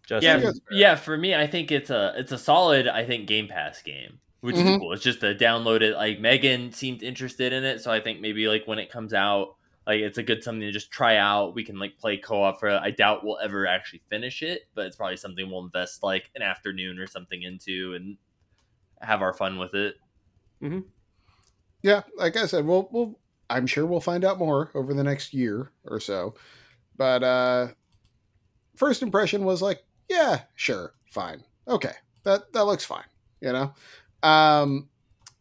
Just yeah, think f- that's fair. yeah. For me, I think it's a it's a solid. I think Game Pass game, which Mhm. is cool. It's just a download it. Like Megan seemed interested in it, so I think maybe like when it comes out, like it's a good something to just try out. We can like play co op for. I doubt we'll ever actually finish it, but it's probably something we'll invest like an afternoon or something into and have our fun with it. Yeah, like I said, we'll we'll I'm sure we'll find out more over the next year or so. But uh first impression was like, yeah, sure, fine. Okay. That that looks fine, you know. Um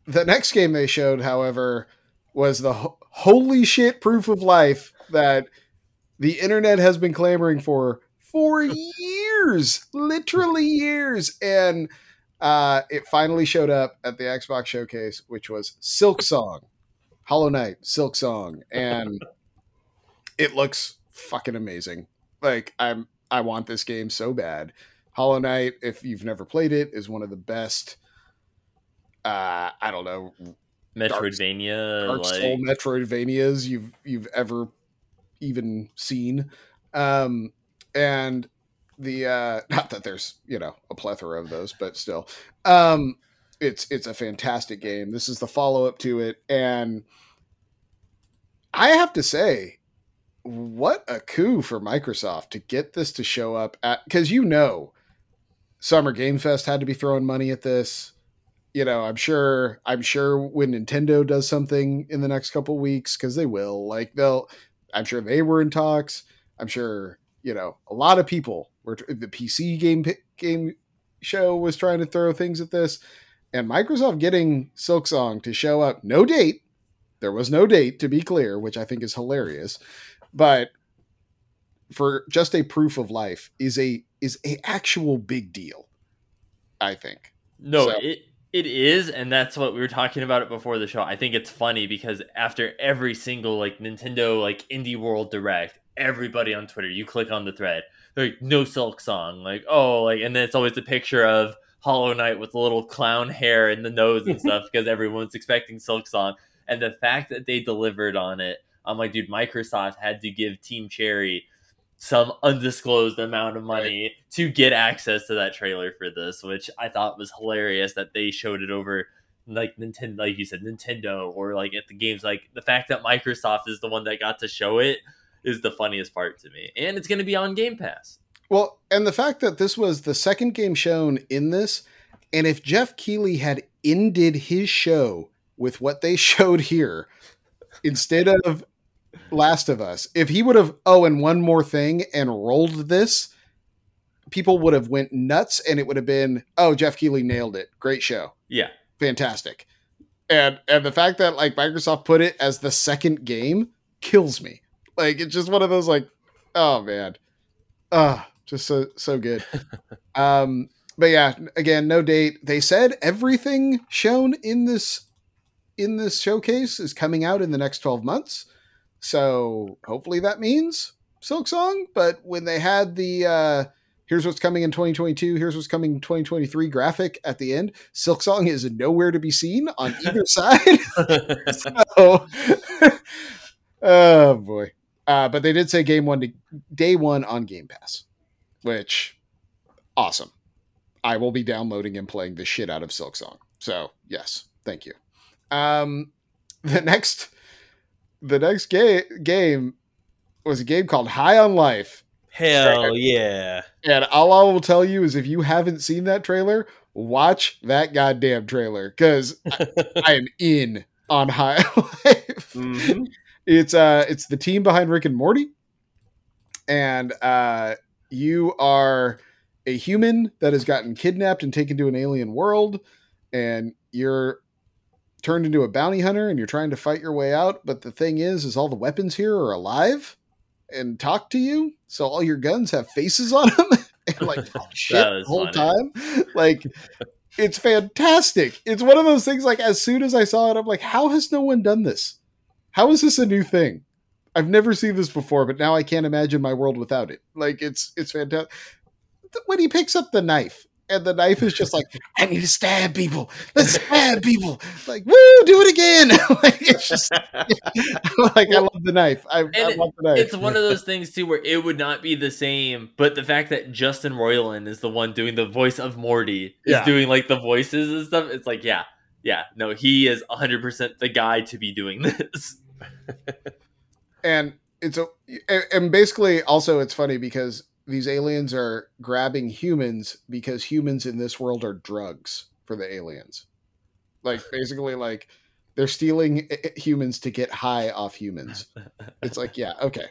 the next game they showed, however, was the ho- holy shit proof of life that the internet has been clamoring for for years, literally years and uh, it finally showed up at the Xbox showcase, which was Silk Song, Hollow Knight, Silk Song, and it looks fucking amazing. Like I'm, I want this game so bad. Hollow Knight, if you've never played it, is one of the best. Uh, I don't know, Metroidvania, Dark like Soul Metroidvanias you've you've ever even seen. Um, and the uh not that there's you know a plethora of those but still. Um it's it's a fantastic game. This is the follow-up to it. And i have to say what a coup for microsoft to get this to show up at because you know summer game fest had to be throwing money at this. You know i'm sure i'm sure when nintendo does something in the next couple weeks because they will like they'll i'm sure they were in talks. I'm sure you know a lot of people were the pc game game show was trying to throw things at this and microsoft getting silksong to show up no date. There was no date to be clear which i think is hilarious. But for just a proof of life is a is a actual big deal i think. No, So- it it is, and that's what we were talking about it before the show. I think it's funny because after every single like Nintendo like Indie World Direct, everybody on Twitter, you click on the thread, like no Silk Song, like oh, like, and then it's always a picture of Hollow Knight with the little clown hair in the nose and stuff because everyone's expecting Silk Song, and the fact that they delivered on it, I'm like, dude, Microsoft had to give Team Cherry some undisclosed amount of money to get access to that trailer for this, which I thought was hilarious that they showed it over like Nintendo, like you said, Nintendo, or like at the games. Like the fact that Microsoft is the one that got to show it is the funniest part to me, and it's going to be on Game Pass. Well, and the fact that this was the second game shown in this, and if Jeff Keighley had ended his show with what they showed here, instead of Last of Us, if he would have oh, and one more thing and rolled this, people would have went nuts, and it would have been oh, Jeff Keighley nailed it, great show, Yeah, fantastic, and and the fact that like Microsoft put it as the second game kills me. Like it's just one of those like, oh man, ah, just so so good. um, but yeah, again, no date. They said everything shown in this in this showcase is coming out in the next twelve months. So hopefully that means Silk Song. But when they had the uh, here's what's coming in 2022, here's what's coming in 2023 graphic at the end, Silk Song is nowhere to be seen on either side. so, oh boy. Uh, but they did say game one to day one on Game Pass, which awesome. I will be downloading and playing the shit out of Silk Song. So yes, thank you. Um, the next, the next ga- game was a game called High on Life, Hell yeah! and all I will tell you is if you haven't seen that trailer, watch that goddamn trailer because I, I am in on High on Life. Mhm. It's uh it's the team behind Rick and Morty. And uh you are a human that has gotten kidnapped and taken to an alien world and you're turned into a bounty hunter and you're trying to fight your way out, but the thing is is all the weapons here are alive and talk to you. So all your guns have faces on them. And like oh, shit the whole funny. time. Like it's fantastic. It's one of those things like as soon as I saw it, I'm like, how has no one done this? How is this a new thing? I've never seen this before, but now I can't imagine my world without it. Like it's it's fantastic. When he picks up the knife and the knife is just like, I need to stab people. Let's stab people. Like, woo, do it again. like it's just like I love the knife. I, I love the knife. It's one of those things too where it would not be the same, but the fact that Justin Roiland is the one doing the voice of Morty, is Yeah. doing like the voices and stuff, it's like, yeah, yeah, no, he is 100% the guy to be doing this. and it's a and- basically also it's funny because these aliens are grabbing humans because humans in this world are drugs for the aliens. Like basically like they're stealing humans to get high off humans. It's like yeah okay.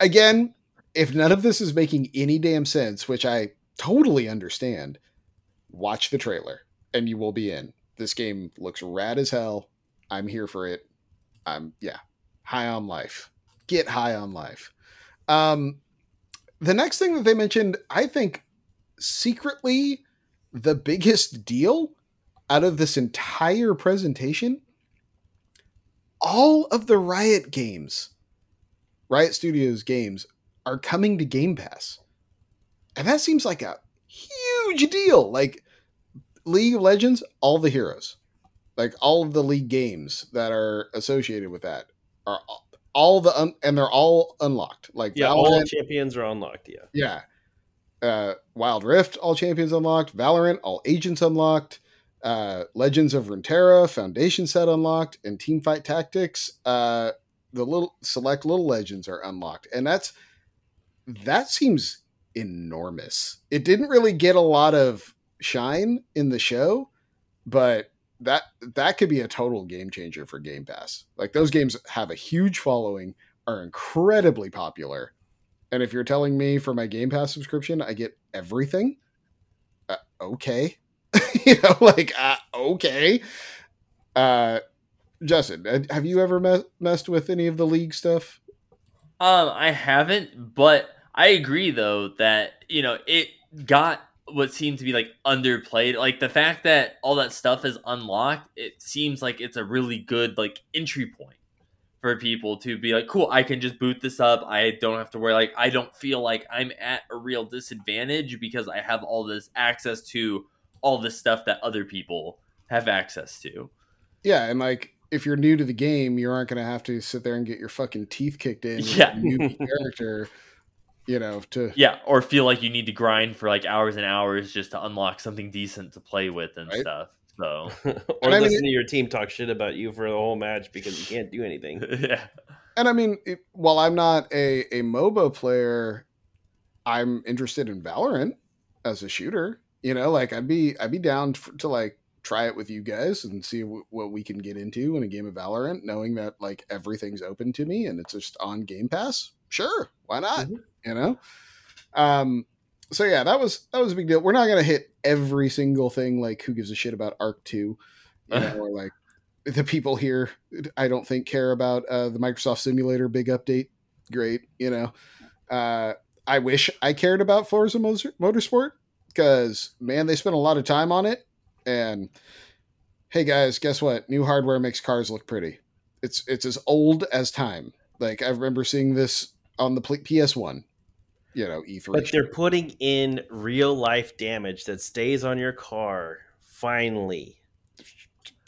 Again if none of this is making any damn sense which i totally understand watch the trailer and you will be in. This game looks rad as hell. I'm here for it i'm yeah high on life. Get high on life. Um, the next thing that they mentioned, I think, secretly the biggest deal out of this entire presentation, all of the Riot games, Riot Studios games, are coming to Game Pass. And that seems like a huge deal. Like League of Legends, all the heroes, like all of the League games that are associated with that are all, all the un- and they're all unlocked. Like yeah, all champions are unlocked. Yeah. yeah. Uh, Wild Rift, all champions unlocked. Valorant, all agents unlocked. Uh, Legends of Runeterra, Foundation set unlocked, and Teamfight Tactics. Uh, the little select little legends are unlocked, and that's that seems enormous. It didn't really get a lot of shine in the show, but that that could be a total game changer for Game Pass. Like those games have a huge following, are incredibly popular, and if you're telling me for my Game Pass subscription I get everything, uh, okay, you know, like uh, okay. Uh, Justin, have you ever me- messed with any of the league stuff? Um, I haven't, but I agree though that you know it got what seemed to be like underplayed. Like the fact that all that stuff is unlocked, it seems like it's a really good like entry point for people to be like, cool, I can just boot this up. I don't have to worry. Like I don't feel like I'm at a real disadvantage because I have all this access to all this stuff that other people have access to. Yeah, and like if you're new to the game, you aren't going to have to sit there and get your fucking teeth kicked in Yeah. a new character, you know, to Yeah, or feel like you need to grind for like hours and hours just to unlock something decent to play with and Right. stuff. So or And I mean- listen to your team talk shit about you for the whole match because you can't do anything. yeah. and I mean, it, while I'm not a a MOBA player, I'm interested in Valorant as a shooter. You know, like I'd be I'd be down f to like try it with you guys and see w- what we can get into in a game of Valorant, knowing that like everything's open to me and it's just on Game Pass. Sure, why not? Mhm. You know. Um. So yeah, that was that was a big deal. We're not gonna hit every single thing like who gives a shit about Ark Two, you know, or like the people here. I don't think care about uh, the Microsoft Simulator big update. Great, you know. Uh, I wish I cared about Forza Motor- Motorsport because man, they spent a lot of time on it. And hey, guys, guess what? New hardware makes cars look pretty. It's it's as old as time. Like I remember seeing this on the PS One. You know, E3. But they're putting in real life damage that stays on your car. Finally.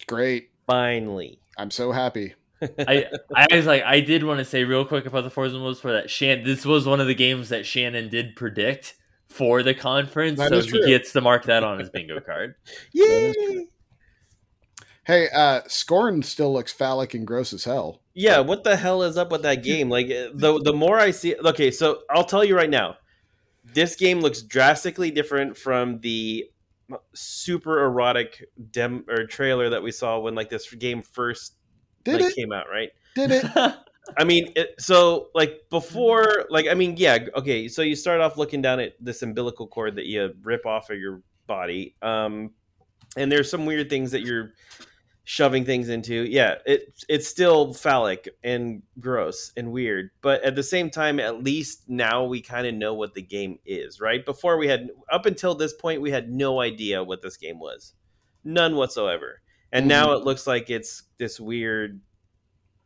Great. Finally. I'm so happy. I I was like I did want to say real quick about the Forza Motorsport that Shan this was one of the games that Shannon did predict for the conference, That so he gets to mark that on his bingo card. Yay! Hey, uh, Scorn still looks phallic and gross as hell. Yeah, what the hell is up with that game? Like uh, the the more I see okay, so I'll tell you right now. This game looks drastically different from the super erotic dem or trailer that we saw when like this game first Did like it? came out, right? Did it? I mean, it, so like before, like I mean, yeah, okay. So you start off looking down at this umbilical cord that you rip off of your body, um, and there's some weird things that you're shoving things into. Yeah, it it's still phallic and gross and weird, but at the same time, at least now we kind of know what the game is, right? Before we had up until this point, we had no idea what this game was, none whatsoever, and Mhm. now it looks like it's this weird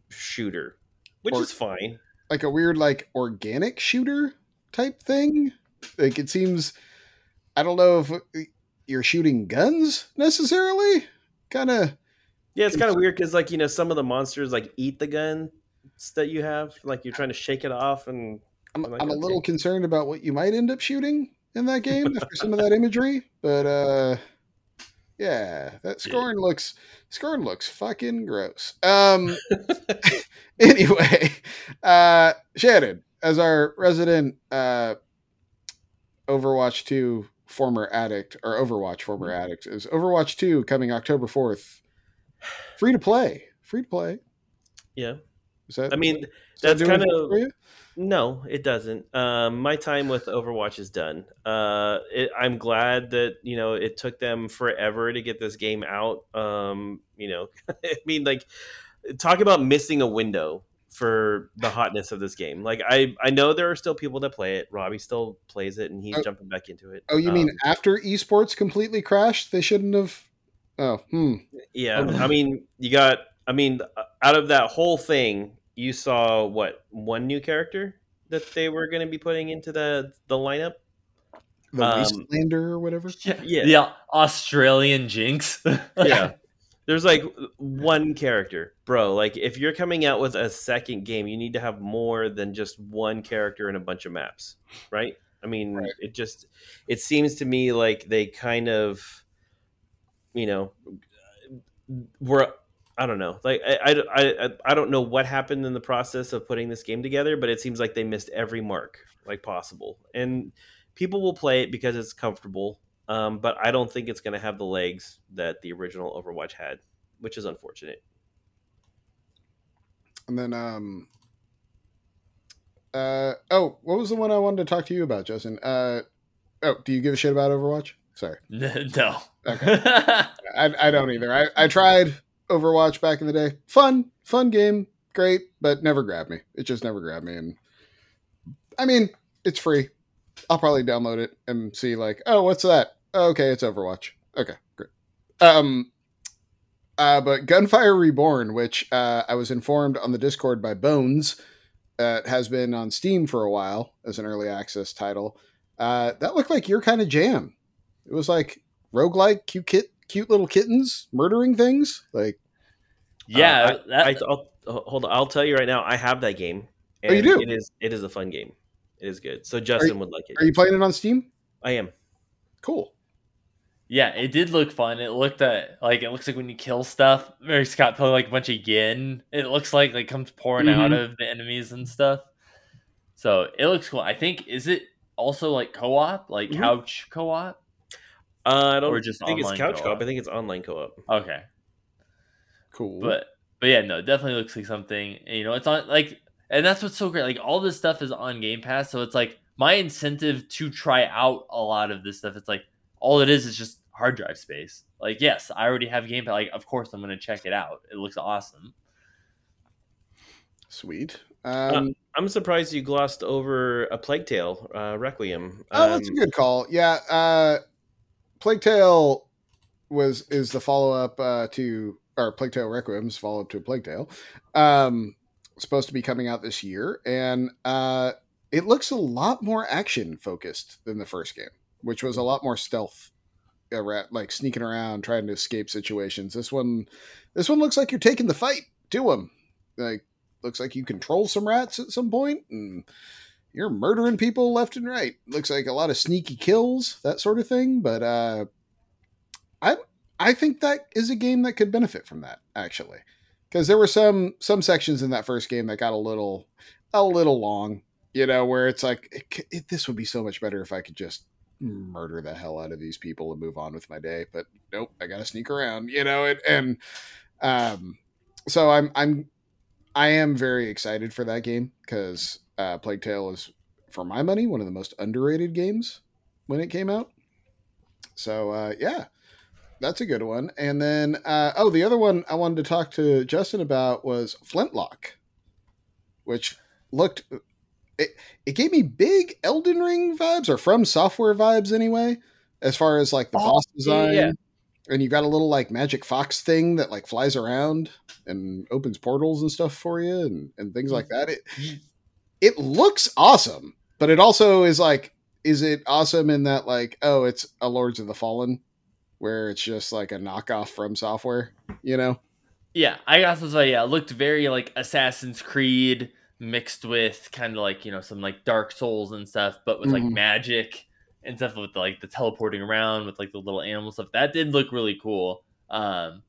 shooter, which Or- is fine. like a weird like organic shooter type thing. Like it seems I don't know if you're shooting guns necessarily. Kind of Yeah, it's kind of weird because like you know some of the monsters like eat the guns that you have, like you're trying to shake it off, and I'm, I'm like, I'm a little concerned about what you might end up shooting in that game after some of that imagery, but uh yeah, that scoring looks scorn looks fucking gross. Um anyway, uh Shannon, as our resident uh Overwatch 2 former addict or Overwatch former Mm-hmm. addict is Overwatch 2 coming October 4th. Free to play. Free to play. yeah. Is that I mean, that that's doing kind of for you? no, it doesn't. Um, my time with Overwatch is done. Uh, it, I'm glad that you know it took them forever to get this game out. Um, you know, I mean, like talk about missing a window for the hotness of this game. Like I, I know there are still people that play it. Robbie still plays it, and he's Oh. jumping back into it. Oh, you mean Um, after esports completely crashed? They shouldn't have. Oh, hmm. Yeah, I mean, you got. I mean, out of that whole thing, you saw what one new character that they were going to be putting into the the lineup. The Um, Wastelander or whatever. Yeah, The Australian Jinx. yeah. There's like one character, bro. Like, if you're coming out with a second game, you need to have more than just one character and a bunch of maps, right? I mean, Right. it just it seems to me like they kind of, you know, were I don't know. Like I, I, I, I don't know what happened in the process of putting this game together, but it seems like they missed every mark like possible. And people will play it because it's comfortable, um, but I don't think it's going to have the legs that the original Overwatch had, which is unfortunate. And then, um, uh, oh, what was the one I wanted to talk to you about, Justin? Uh, oh, do you give a shit about Overwatch? Sorry, no. Okay. I, I don't either. I, I tried Overwatch back in the day. Fun, fun game, great, but never grabbed me. It just never grabbed me. And I mean, it's free. I'll probably download it and see like, oh, what's that? Oh, okay, it's Overwatch. Okay, great. Um, uh, but Gunfire Reborn, which uh, I was informed on the Discord by Bones, uh, has been on Steam for a while as an early access title. Uh, that looked like your kind of jam. It was like roguelike, cute kit, cute little kittens murdering things. Like, yeah, Uh, that, I, I'll, hold on. I'll tell you right now. I have that game. Oh, you do? It is. It is a fun game. It is good. So Justin would like it. are you playing it on Steam? I am. Cool. yeah, it did look fun. It looked at like it looks like when you kill stuff, Mary Scott pulling like a bunch of yin. It looks like like comes pouring Mhm. out of the enemies and stuff. So it looks cool. I think is it also like co-op, like Mhm. couch co-op? Uh, I don't Or just think it's couch co-op. co-op. I think it's online co-op. Okay, Cool. but but yeah, no, it definitely looks like something. and, You know, it's on like, and that's what's so great. Like all this stuff is on Game Pass, so it's like my incentive to try out a lot of this stuff. It's like all it is is just hard drive space. Like, yes, I already have Game Pass. Like, of course I'm gonna check it out. It looks awesome. Sweet. Um, I'm surprised you glossed over a Plague Tale uh, Requiem. oh, that's a Um, good call. Yeah. Uh, Plague Tale was is the follow up uh, to or Plague Tale Requiem's follow up to Plague Tale. Um, supposed to be coming out this year, and uh, it looks a lot more action focused than the first game, which was a lot more stealth. Like sneaking around, trying to escape situations. This one, this one looks like you're taking the fight to them. Like looks like you control some rats at some point and you're murdering people left and right. Looks like a lot of sneaky kills that sort of thing but uh i i think that is a game that could benefit from that actually. Because there were some some sections in that first game that got a little a little long you know where it's like it, it, this would be so much better if i could just murder the hell out of these people and move on with my day but nope i gotta sneak around you know and, and um so i'm i'm I am very excited for that game because uh, Plague Tale is, for my money, one of the most underrated games when it came out. So uh, yeah, That's a good one. And then, uh, oh, the other one I wanted to talk to Justin about was Flintlock, which looked it. It gave me big Elden Ring vibes, or from software vibes anyway, as far as like the Oh, boss design. yeah. And you got a little like magic fox thing that like flies around and opens portals and stuff for you and, and things like that. It it looks awesome, but it also is like, is it awesome in that like, oh, it's a Lords of the Fallen, where it's just like a knockoff from software, you know? Yeah, I to say, yeah, it looked very like Assassin's Creed mixed with kind of like you know some like Dark Souls and stuff, but with like Mhm. magic and stuff with like the teleporting around with like the little animal stuff. That did look really cool. Um,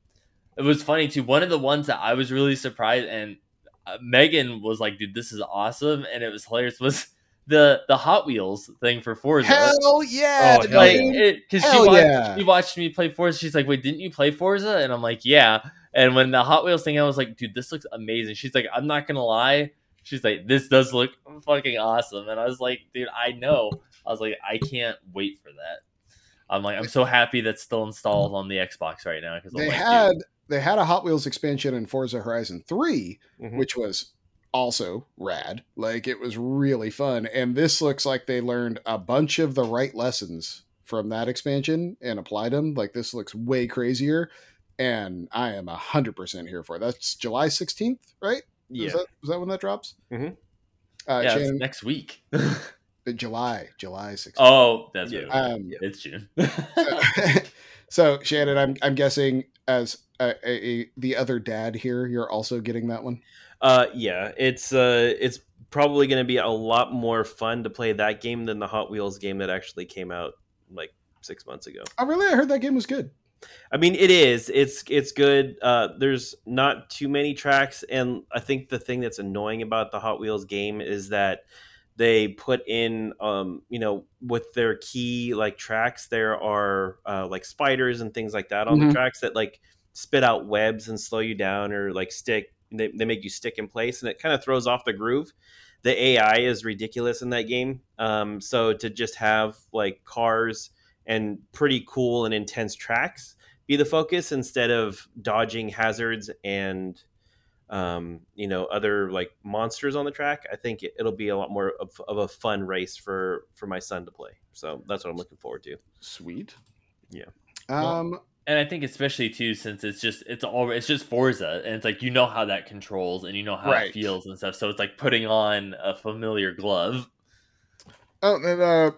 it was funny too. One of the ones that I was really surprised and uh, Megan was like, "Dude, this is awesome," and it was hilarious. Was the the Hot Wheels thing for Forza? Hell yeah! Oh, hell like yeah. because she watched, yeah. she watched me play Forza. She's like, "Wait, didn't you play Forza?" And I'm like, "Yeah." And when the Hot Wheels thing, I was like, "Dude, this looks amazing." She's like, "I'm not gonna lie." She's like, "This does look fucking awesome," and I was like, "Dude, I know." I was like, "I can't wait for that." I'm like, I'm so happy that's still installed on the Xbox right now because They like, had dude, they had a Hot Wheels expansion in Forza Horizon 3, Mhm. which was also rad. Like it was really fun. And this looks like they learned a bunch of the right lessons from that expansion and applied them. Like this looks way crazier. And I am a hundred percent here for it. That's July 16th, right? Yeah. Is that, is that when that drops? Mm-hmm. Uh, yeah, it's Shannon, next week. uh, July, July 16th. oh, that's Yeah. what it was. Um, it's June. so Shannon, I'm I'm guessing as a, a, the other dad here, you're also getting that one. Uh, yeah, it's uh, it's probably going to be a lot more fun to play that game than the Hot Wheels game that actually came out like six months ago. Oh, really? I heard that game was good. I mean, it is. It's it's good. Uh, there's not too many tracks, and I think the thing that's annoying about the Hot Wheels game is that they put in, um, you know, with their key like tracks, there are uh, like spiders and things like that on Mhm. the tracks that like spit out webs and slow you down or like stick. They, they make you stick in place, and it kind of throws off the groove. The AI is ridiculous in that game. Um, so to just have like cars and pretty cool and intense tracks be the focus instead of dodging hazards and um, you know other like monsters on the track i think it, it'll be a lot more of, of a fun race for for my son to play so that's what i'm looking forward to Sweet. Yeah. Um. and I think especially too since it's just it's all it's just Forza and it's like you know how that controls and you know how Right. it feels and stuff. So it's like putting on a familiar glove. Oh, and uh,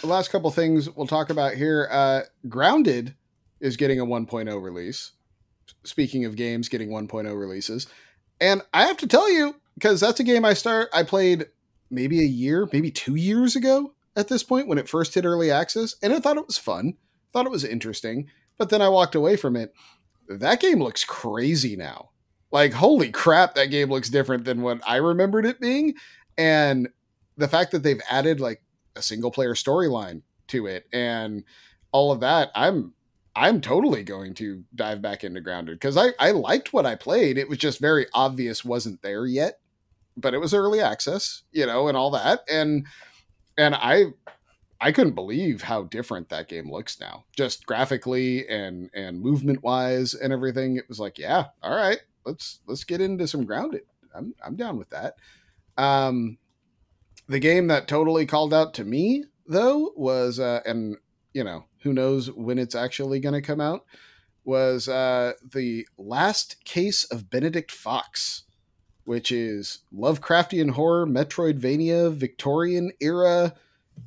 the last couple things we'll talk about here. Uh, Grounded is getting a 1.0 release. Speaking of games getting 1.0 releases, and I have to tell you because that's a game I start I played maybe a year, maybe two years ago at this point when it first hit early access, and I thought it was fun, thought it was interesting, but then I walked away from it. That game looks crazy now. Like holy crap, that game looks different than what I remembered it being, and the fact that they've added like a single player storyline to it and all of that i'm i'm totally going to dive back into grounded because i i liked what i played. It was just very obvious wasn't there yet but it was early access you know and all that. And and i i couldn't believe how different that game looks now just graphically and and movement wise and everything. It was like yeah all right let's let's get into some grounded. I'm i'm down with that. Um the game that totally called out to me though was uh and you know who knows when it's actually going to come out was uh the last case of benedict fox which is lovecraftian horror metroidvania victorian era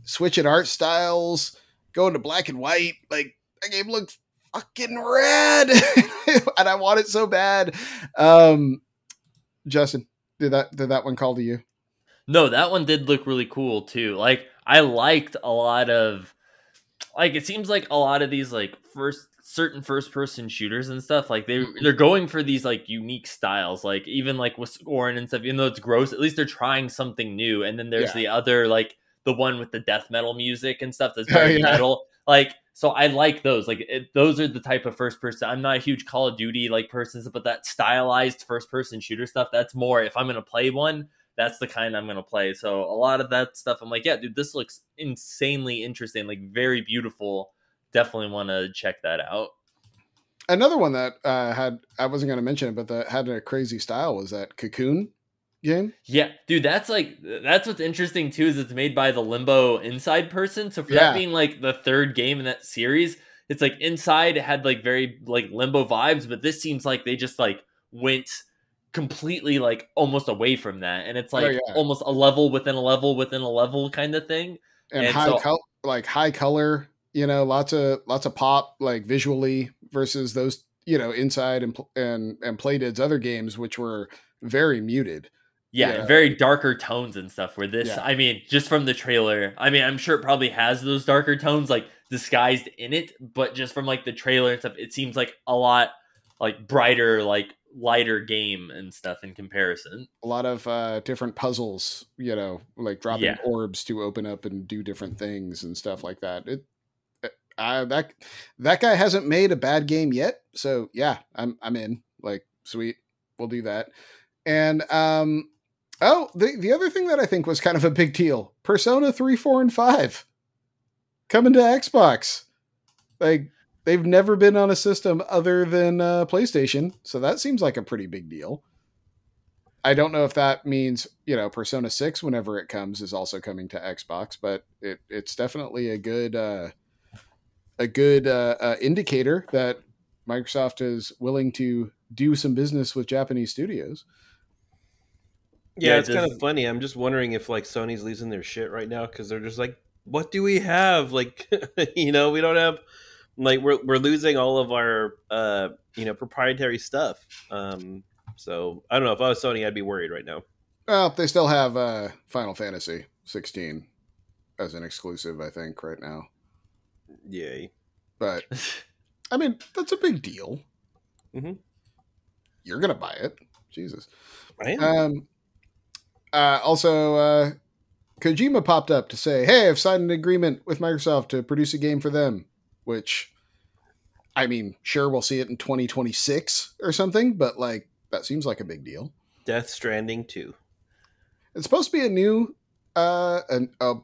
switching art styles going to black and white. Like that game looks fucking red and i want it so bad. Um justin did that did that one call to you? No, that one did look really cool too. Like I liked a lot of like it seems like a lot of these like first certain first person shooters and stuff like they mm-hmm. they're going for these like unique styles like even like with scoring and stuff even though it's gross at least they're trying something new and then there's Yeah. the other like the one with the death metal music and stuff that's Oh, very yeah. metal like so i like those like it, those are the type of first person i'm not a huge call of duty like person but that stylized first person shooter stuff that's more if i'm gonna play one that's the kind I'm gonna play. So a lot of that stuff, I'm like, yeah, dude, this looks insanely interesting, like very beautiful. Definitely want to check that out. another one that uh, had I wasn't going to mention it, but that had a crazy style was that Cocoon game. Yeah, dude, that's like that's what's interesting too is it's made by the Limbo Inside person. So for Yeah. that being like the third game in that series, it's like Inside had like very like Limbo vibes, but this seems like they just like went completely like almost away from that, and it's oh, like Oh, yeah. almost a level within a level within a level kind of thing. and, And high so- col- like high color you know lots of lots of pop like visually versus those you know inside and and and playdead's other games which were very muted Yeah, Yeah. very darker tones and stuff. Where this, Yeah. I mean, just from the trailer, I mean, I'm sure it probably has those darker tones like disguised in it, but just from like the trailer and stuff, it seems like a lot like brighter, like lighter game and stuff in comparison. a lot of uh different puzzles you know like dropping Yeah. orbs to open up and do different things and stuff like that it uh, that that guy hasn't made a bad game yet so yeah i'm i'm in like sweet we'll do that and um oh the the other thing that i think was kind of a big deal persona 3 4 and 5 coming to xbox like they've never been on a system other than uh, playstation so that seems like a pretty big deal I don't know if that means you know Persona Six, whenever it comes, is also coming to Xbox, but it it's definitely a good uh, a good uh, uh, indicator that Microsoft is willing to do some business with Japanese studios. Yeah, Yeah, it's it kind of funny. I'm just wondering if like Sony's losing their shit right now because they're just like, what do we have? Like, you know, we don't have like we're we're losing all of our uh you know proprietary stuff. Um, so I don't know if I was Sony, I'd be worried right now. Well, they still have uh, Final Fantasy 16 as an exclusive, I think, right now. Yay. But I mean, that's a big deal. Mhm. You're gonna buy it, Jesus. I am. Um, uh, also, uh, Kojima popped up to say, "Hey, I've signed an agreement with Microsoft to produce a game for them." Which, I mean, sure, we'll see it in 2026 or something, but like that seems like a big deal. Death Stranding 2. It's supposed to be a new, uh, an, a,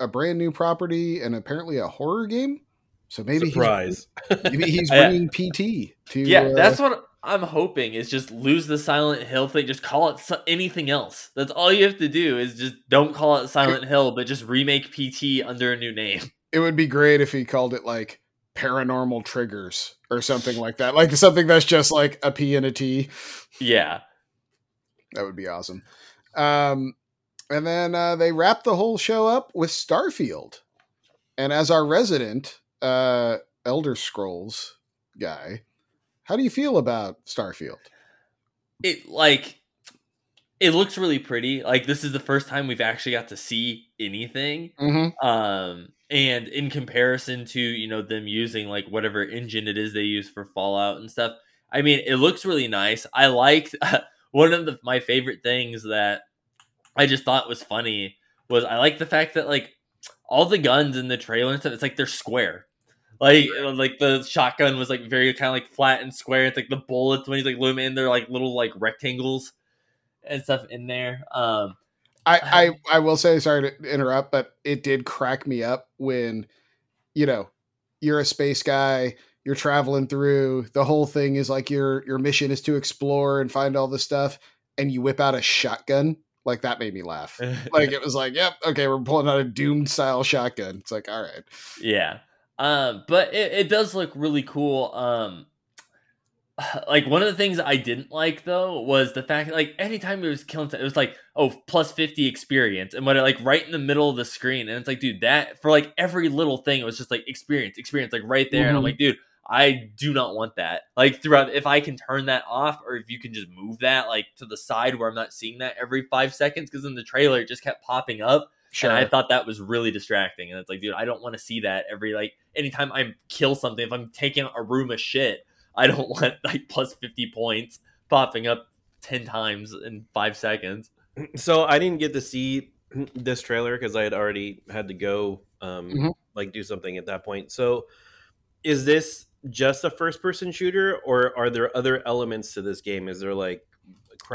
a brand new property and apparently a horror game. So maybe Surprise. he's, maybe he's Yeah. bringing PT to. yeah, uh, that's what I'm hoping is just lose the Silent Hill thing. Just call it so- anything else. That's all you have to do is just don't call it Silent Hill, but just remake PT under a new name. it would be great if he called it like paranormal triggers or something like that like something that's just like a p and a t Yeah. that would be awesome um and then uh they wrap the whole show up with starfield and as our resident uh elder scrolls guy how do you feel about starfield it like it looks really pretty. Like this is the first time we've actually got to see anything. mm-hmm. Um and in comparison to, you know, them using like whatever engine it is they use for Fallout and stuff. I mean, it looks really nice. I liked one of the, my favorite things that I just thought was funny was I like the fact that like all the guns in the trailer and stuff, it's like they're square. Like like the shotgun was like very kind of like flat and square. It's like the bullets when he's like loom in, they're like little like rectangles and stuff in there. Um I, I I will say sorry to interrupt, but it did crack me up when, you know, you're a space guy, you're traveling through, the whole thing is like your your mission is to explore and find all this stuff, and you whip out a shotgun. Like that made me laugh. Like it was like, yep, okay, we're pulling out a doomed style shotgun. It's like, all right. Yeah. Um, but it, it does look really cool. Um, like one of the things I didn't like though was the fact that like anytime it was killing, it was like oh plus fifty experience, and when it like right in the middle of the screen, and it's like dude that for like every little thing it was just like experience, experience, like right there, and I'm Mhm. like dude. I do not want that. Like throughout, if I can turn that off, or if you can just move that like to the side where I'm not seeing that every five seconds, because in the trailer it just kept popping up, Sure. and I thought that was really distracting. And it's like, dude, I don't want to see that every like anytime I kill something. If I'm taking a room of shit, I don't want like plus fifty points popping up ten times in five seconds. So I didn't get to see this trailer because I had already had to go um Mhm. like do something at that point. So is this just a first person shooter or are there other elements to this game? Is there like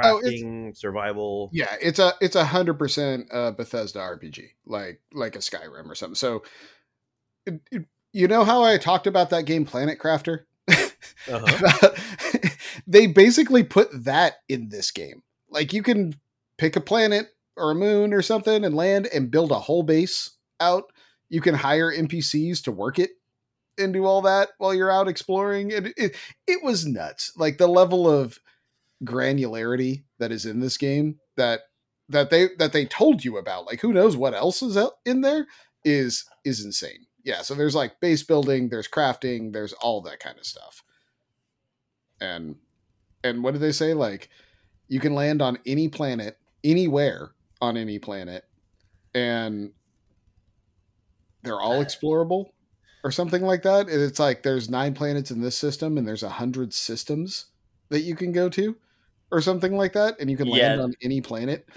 Oh, crafting, survival? yeah, it's a it's a hundred percent uh Bethesda RPG, like like a Skyrim or something. So, it- it- you know how I talked about that game Planet Crafter? Uh-huh. they basically put that in this game. Like you can pick a planet or a moon or something and land and build a whole base out. You can hire NPCs to work it and do all that while you're out exploring. And it, it was nuts. Like the level of granularity that is in this game that that they that they told you about. Like who knows what else is in there is is insane. Yeah, so there's like base building, there's crafting, there's all that kind of stuff. And and what did they say? Like you can land on any planet, anywhere on any planet, and they're all uh, explorable or something like that. And it's like there's nine planets in this system and there's a hundred systems that you can go to or something like that, and you can land Yeah. on any planet.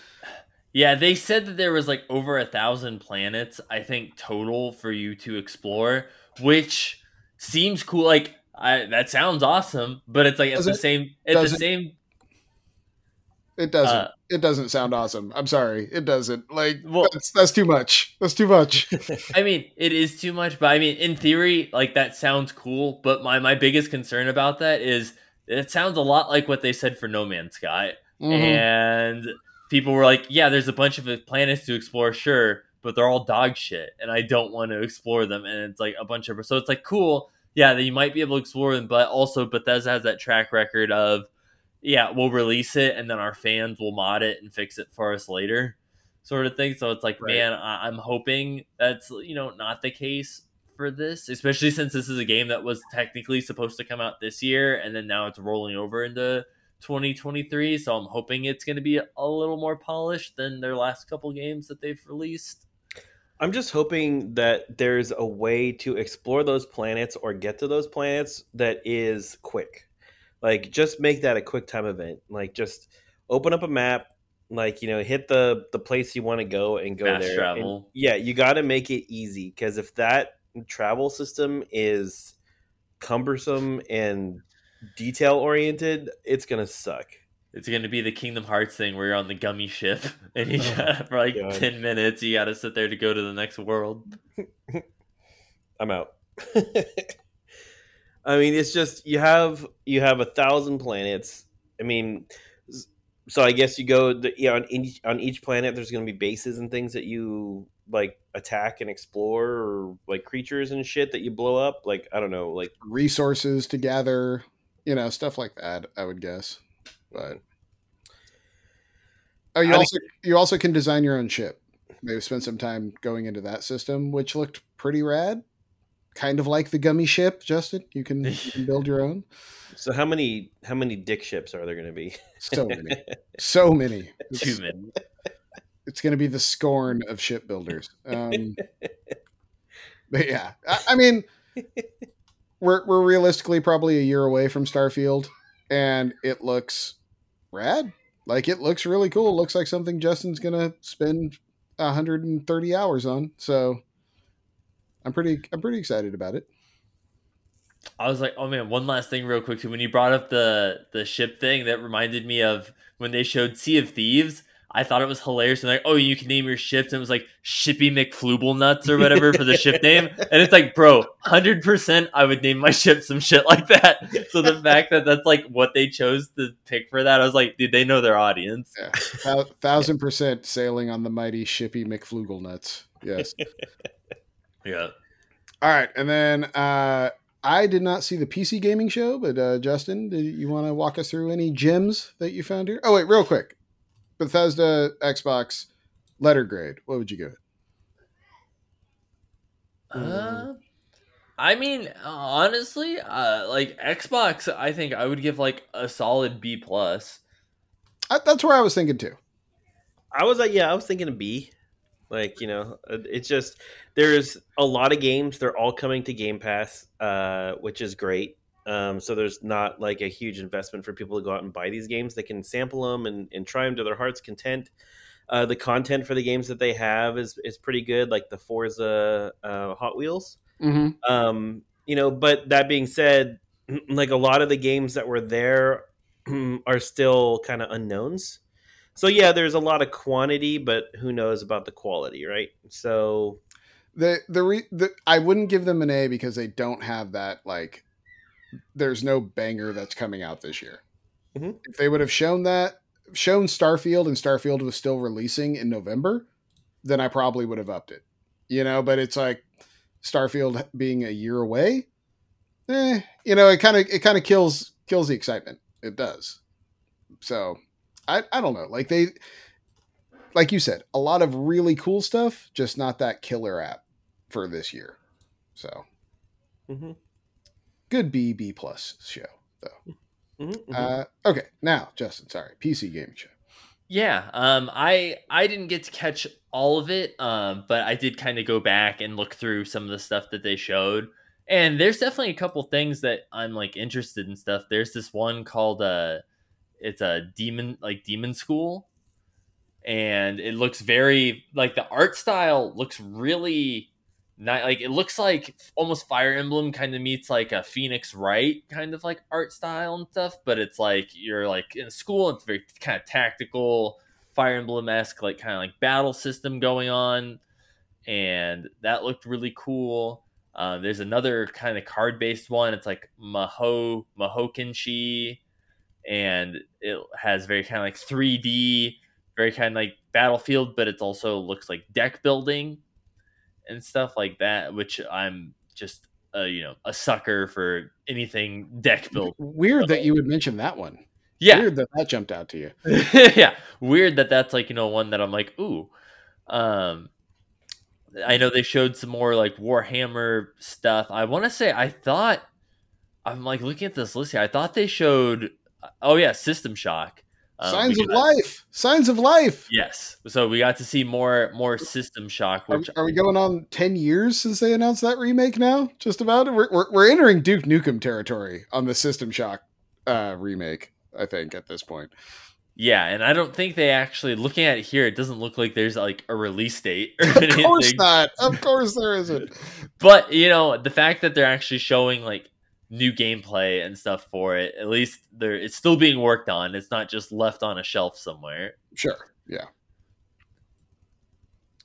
Yeah, they said that there was like over a thousand planets, I think, total for you to explore, which seems cool. Like I, that sounds awesome, but it's like at Does the it- same at the it- same. It doesn't. Uh, it doesn't sound awesome. I'm sorry. It doesn't. Like Well- that's that's too much. That's too much. I mean, it is too much, but I mean, in theory, like that sounds cool. But my my biggest concern about that is it sounds a lot like what they said for No Man's Sky. Mhm. and people were like, "Yeah, there's a bunch of planets to explore, sure, but they're all dog shit, and I don't want to explore them." And it's like a bunch of so it's like cool, yeah, that you might be able to explore them, but also Bethesda has that track record of, yeah, we'll release it and then our fans will mod it and fix it for us later, sort of thing. So it's like, Right. man, I- I'm hoping that's you know not the case for this, especially since this is a game that was technically supposed to come out this year, and then now it's rolling over into 2023 so i'm hoping it's going to be a little more polished than their last couple games that they've released I'm just hoping that there's a way to explore those planets or get to those planets that is quick. Like just make that a quick time event. Like just open up a map, like you know, hit the the place you want to go and go there. travel. And, yeah, you got to make it easy because if that travel system is cumbersome and detail oriented, it's gonna suck. It's going to be the kingdom hearts thing where you're on the gummy ship and you Oh, got, for like God. 10 minutes you got to sit there to go to the next world I'm out. I mean, it's just you have you have a thousand planets. I mean, so I guess you go the, yeah on each on each planet. There's going to be bases and things that you like attack and explore, or like creatures and shit that you blow up. Like I don't know, like Resources to gather, you know, stuff like that. I would guess. But oh, you I also you also can design your own ship. Maybe spend some time going into that system, which looked pretty rad. Kind of like the gummy ship, Justin. You can, you can build your own. so how many how many dick ships are there going to be? So many, so many. too It's, many it's going to be the scorn of shipbuilders. Um, but yeah, I, I mean, we're we're realistically probably a year away from Starfield, and it looks rad. Like it looks really cool. It looks like something Justin's gonna spend 130 hours on. So I'm pretty I'm pretty excited about it. I was like, oh man, one last thing real quick too. When you brought up the the ship thing, that reminded me of when they showed Sea of Thieves. I thought it was hilarious. And like, oh, you can name your ships, and it was like Shippy McFlooble Nuts or whatever for the ship name. And it's like, bro, hundred percent, I would name my ship some shit like that. So the fact that that's like what they chose to pick for that, I was like, dude, they know their audience. Yeah, Thou- thousand percent sailing on the mighty Shippy McFloogle nuts. Yes. Yeah. All right, and then uh, I did not see the PC gaming show, but uh, Justin, do you want to walk us through any gems that you found here? Oh wait, real quick, Bethesda Xbox letter grade. What would you give it? Uh, I mean, honestly, uh, like Xbox, I think I would give like a solid B plus. I, that's where I was thinking too. I was like, yeah, I was thinking a B. Like, you know, uh, it's just there's a lot of games. They're all coming to Game Pass, uh, which is great. Um, so there's not like a huge investment for people to go out and buy these games. They can sample them and, and try them to their heart's content. Uh, the content for the games that they have is is pretty good, like the Forza uh, Hot Wheels. Mm-hmm. Um, you know, but that being said, like a lot of the games that were there are still kind of unknowns. So yeah, there's a lot of quantity, but who knows about the quality, right? So The the, re, the I wouldn't give them an A because they don't have that like there's no banger that's coming out this year. Mhm. If they would have shown that, shown Starfield, and Starfield was still releasing in November, then I probably would have upped it. You know, but it's like Starfield being a year away. Eh, you know, it kind of it kind of kills kills the excitement. It does. So, I I don't know. Like they, like you said, a lot of really cool stuff, just not that killer app for this year. So Mhm. Good B B plus show though. Mhm, mhm. Uh, okay, now Justin, sorry, PC gaming show. Yeah, um, I I didn't get to catch all of it, um, but I did kind of go back and look through some of the stuff that they showed, and there's definitely a couple things that I'm like interested in stuff. There's this one called uh, it's a demon like demon school, and it looks very like the art style looks really not like it looks like almost Fire Emblem kind of meets like a Phoenix Wright kind of like art style and stuff, but it's like you're like in school. It's very kind of tactical, Fire Emblem esque, like kind of like battle system going on, and that looked really cool. Uh, there's another kind of card based one. It's like Maho Mahokenshi, and it has very kind of like 3D, very kind of like Battlefield, but it also looks like deck building and stuff like that, which I'm just uh, you know a sucker for anything deck build. Weird that you would mention that one. Yeah, Weird that that jumped out to you. yeah, weird that that's like you know one that I'm like ooh. Um, I know they showed some more like Warhammer stuff. I want to say I thought I'm like looking at this list here. I thought they showed oh yeah, System Shock. Um, Signs of life. Signs of life. Yes, so we got to see more more System Shock, Are, are we going on 10 years since they announced that remake now? Just about? We're, we're, we're entering Duke Nukem territory on the System Shock uh, remake, I think, at this point. yeah, and I don't think they actually looking at it here. It doesn't look like there's like a release date or Of anything. course not. Of course there isn't. but you know the fact that they're actually showing like new gameplay and stuff for it. At least they're it's still being worked on. It's not just left on a shelf somewhere. Sure. Yeah.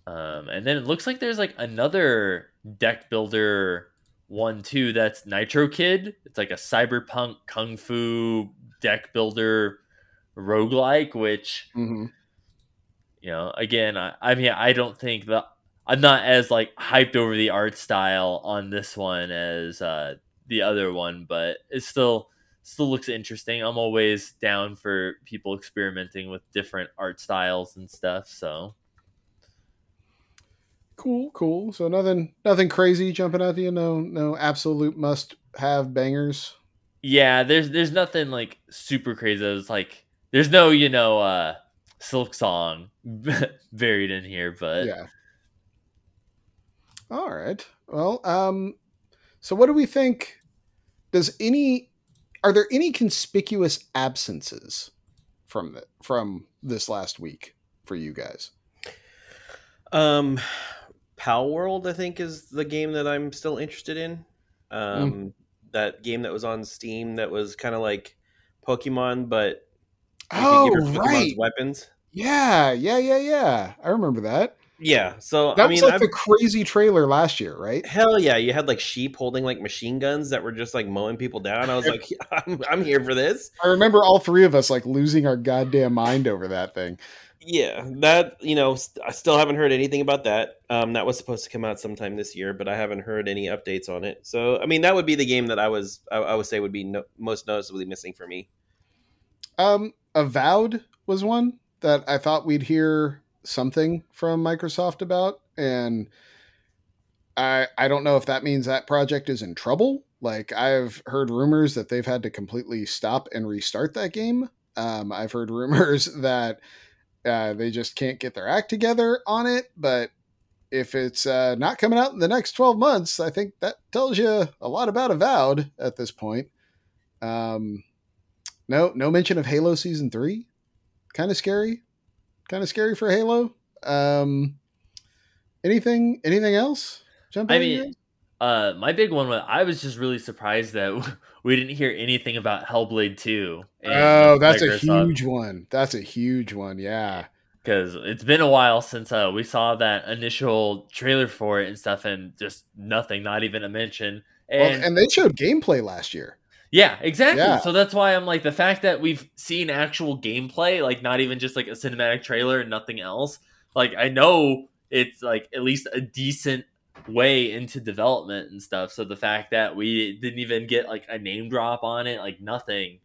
um, and then it looks like there's like another deck builder one too. That's nitro kid. It's like a cyberpunk kung fu deck builder roguelike which hmm you know again I, I mean i don't think that i'm not as like hyped over the art style on this one as uh the other one but it still still looks interesting i'm always down for people experimenting with different art styles and stuff so Cool, cool. So nothing nothing crazy jumping out to you. No, no absolute must have bangers. yeah there's there's nothing like super crazy it's like there's no you know uh silk song buried in here but yeah. All right. Well, um, so what do we think? Does any are there any conspicuous absences from the from this last week for you guys? Um, Pal World, I think, is the game that I'm still interested in. Um, Mm. that game that was on Steam that was kind of like Pokemon, but Oh, right. weapons. Yeah, yeah, yeah, yeah. I remember that. Yeah, so That I was mean, like I'm- the crazy trailer last year, right? hell yeah, you had like sheep holding like machine guns that were just like mowing people down. I was like, I'm, I'm here for this. I remember all three of us like losing our goddamn mind over that thing. Yeah, that you know, st- I still haven't heard anything about that. Um, that was supposed to come out sometime this year, but I haven't heard any updates on it. So, I mean, that would be the game that I was, I, I would say, would be no, most noticeably missing for me. Um, Avowed was one that I thought we'd hear something from Microsoft about, and I I don't know if that means that project is in trouble. Like I've heard rumors that they've had to completely stop and restart that game. Um, I've heard rumors that uh, they just can't get their act together on it. But if it's uh, not coming out in the next twelve months, I think that tells you a lot about Avowed at this point. Um, no, no mention of Halo season three. Kind of scary. Kind of scary for Halo. Um, anything? Anything else? Jump. I mean, uh, my big one was I was just really surprised that we didn't hear anything about Hellblade 2. Oh, that's a huge one. That's a huge one. Yeah. Because it's been a while since uh, we saw that initial trailer for it and stuff, and just nothing, not even a mention. Well, And, and they showed gameplay last year. Yeah, exactly. Yeah. So that's why I'm like the fact that we've seen actual gameplay, like not even just like a cinematic trailer and nothing else. Like I know it's like at least a decent way into development and stuff. So the fact that we didn't even get like a name drop on it, like nothing,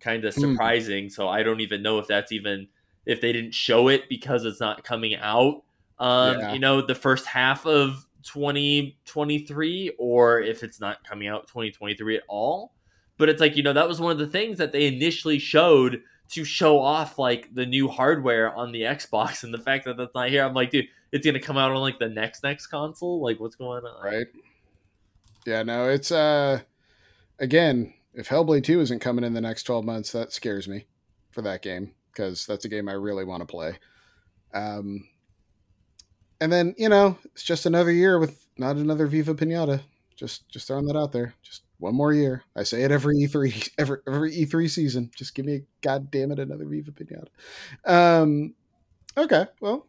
kind of Hmm. surprising. So I don't even know if that's even if they didn't show it because it's not coming out. Um, Yeah. you know, the first half of 2023 or if it's not coming out 2023 at all. But it's like, you know, that was one of the things that they initially showed to show off like the new hardware on the Xbox and the fact that that's not here. I'm like, dude, it's going to come out on like the next next console. Like what's going on? right? Yeah, no, it's uh again, if Hellblade 2 isn't coming in the next 12 months, that scares me for that game because that's a game I really want to play. Um and then, you know, it's just another year with not another Viva Pinata. Just just throwing that out there. Just one more year. I say it every E3 every every E3 season. Just give me god damn it another Viva Pinata. Um okay, well,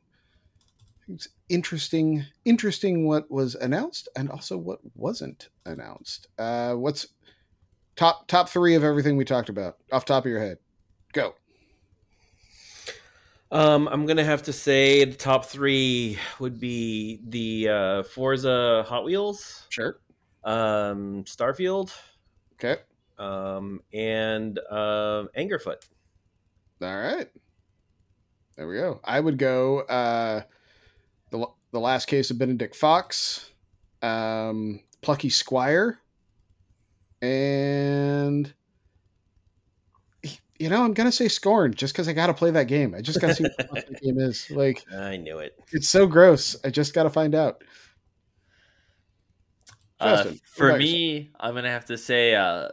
it's interesting interesting what was announced and also what wasn't announced uh what's top top three of everything we talked about off top of your head go Um, I'm gonna have to say the top three would be the uh, Forza Hot Wheels, sure um, Starfield, okay um, and uh, Angerfoot. all right there we go i would go uh the, the last case of benedict fox um plucky squire and you know i'm gonna say scorn just because i gotta play that game i just gotta see what the game is like I knew it. It's so gross. I just got to find out. Uh, Justin, what for me, I'm gonna have to say, uh,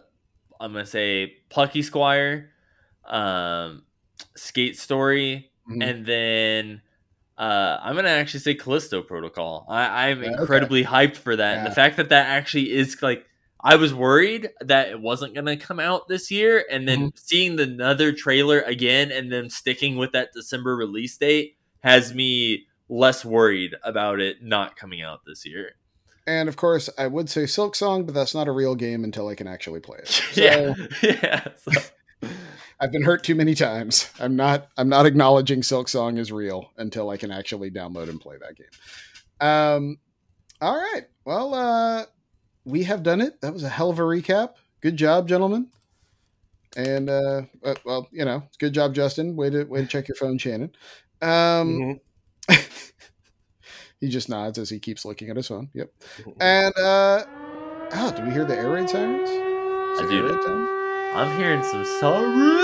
I'm gonna say Plucky Squire, um, Skate Story, Mhm. and then uh, I'm gonna actually say Callisto Protocol. I, I'm Yeah, okay. incredibly hyped for that, and the fact that that actually is like. I was worried that it wasn't going to come out this year, and then Mm-hmm. seeing the another trailer again, and then sticking with that December release date has me less worried about it not coming out this year. And of course, I would say Silk Song, but that's not a real game until I can actually play it. So yeah, yeah. so- I've been hurt too many times. I'm not. I'm not acknowledging Silk Song is real until I can actually download and play that game. Um. All right. Well, uh, we have done it. That was a hell of a recap. Good job, gentlemen. And uh, uh, well, you know, good job, Justin. Way to way to check your phone, Shannon. Um. Mhm. He just nods as he keeps looking at his phone. Yep. And uh oh, do we hear the air raid sirens? Is I do. I'm hearing some sirens.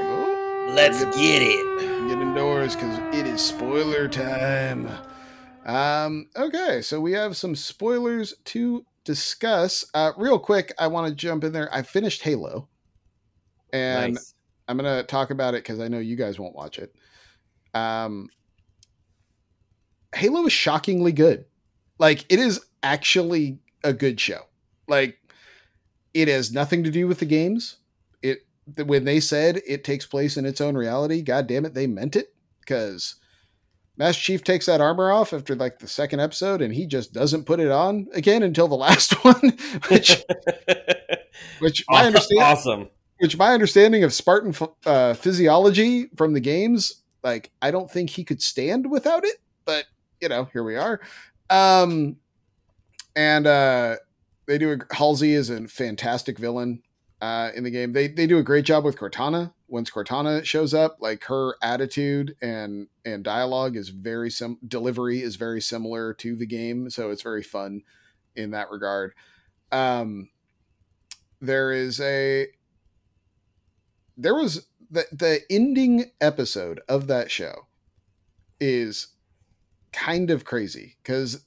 Oh, Let's get, get it. get indoors because it is spoiler time. Um, okay, so we have some spoilers to discuss. Uh real quick, I want to jump in there. I finished Halo. And nice. I'm gonna talk about it because I know you guys won't watch it. Um, Halo is shockingly good. Like it is actually a good show. Like it has nothing to do with the games. It when they said it takes place in its own reality, god damn it, they meant it because Master Chief takes that armor off after like the second episode, and he just doesn't put it on again until the last one, which which I understand Awesome. which my understanding of Spartan uh, physiology from the games, like I don't think he could stand without it. But you know, here we are. Um, and uh, they do a Halsey is a fantastic villain uh, in the game. They they do a great job with Cortana. Once Cortana shows up, like her attitude and and dialogue is very sim delivery is very similar to the game, so it's very fun in that regard. Um, there is a there was the the ending episode of that show is kind of crazy because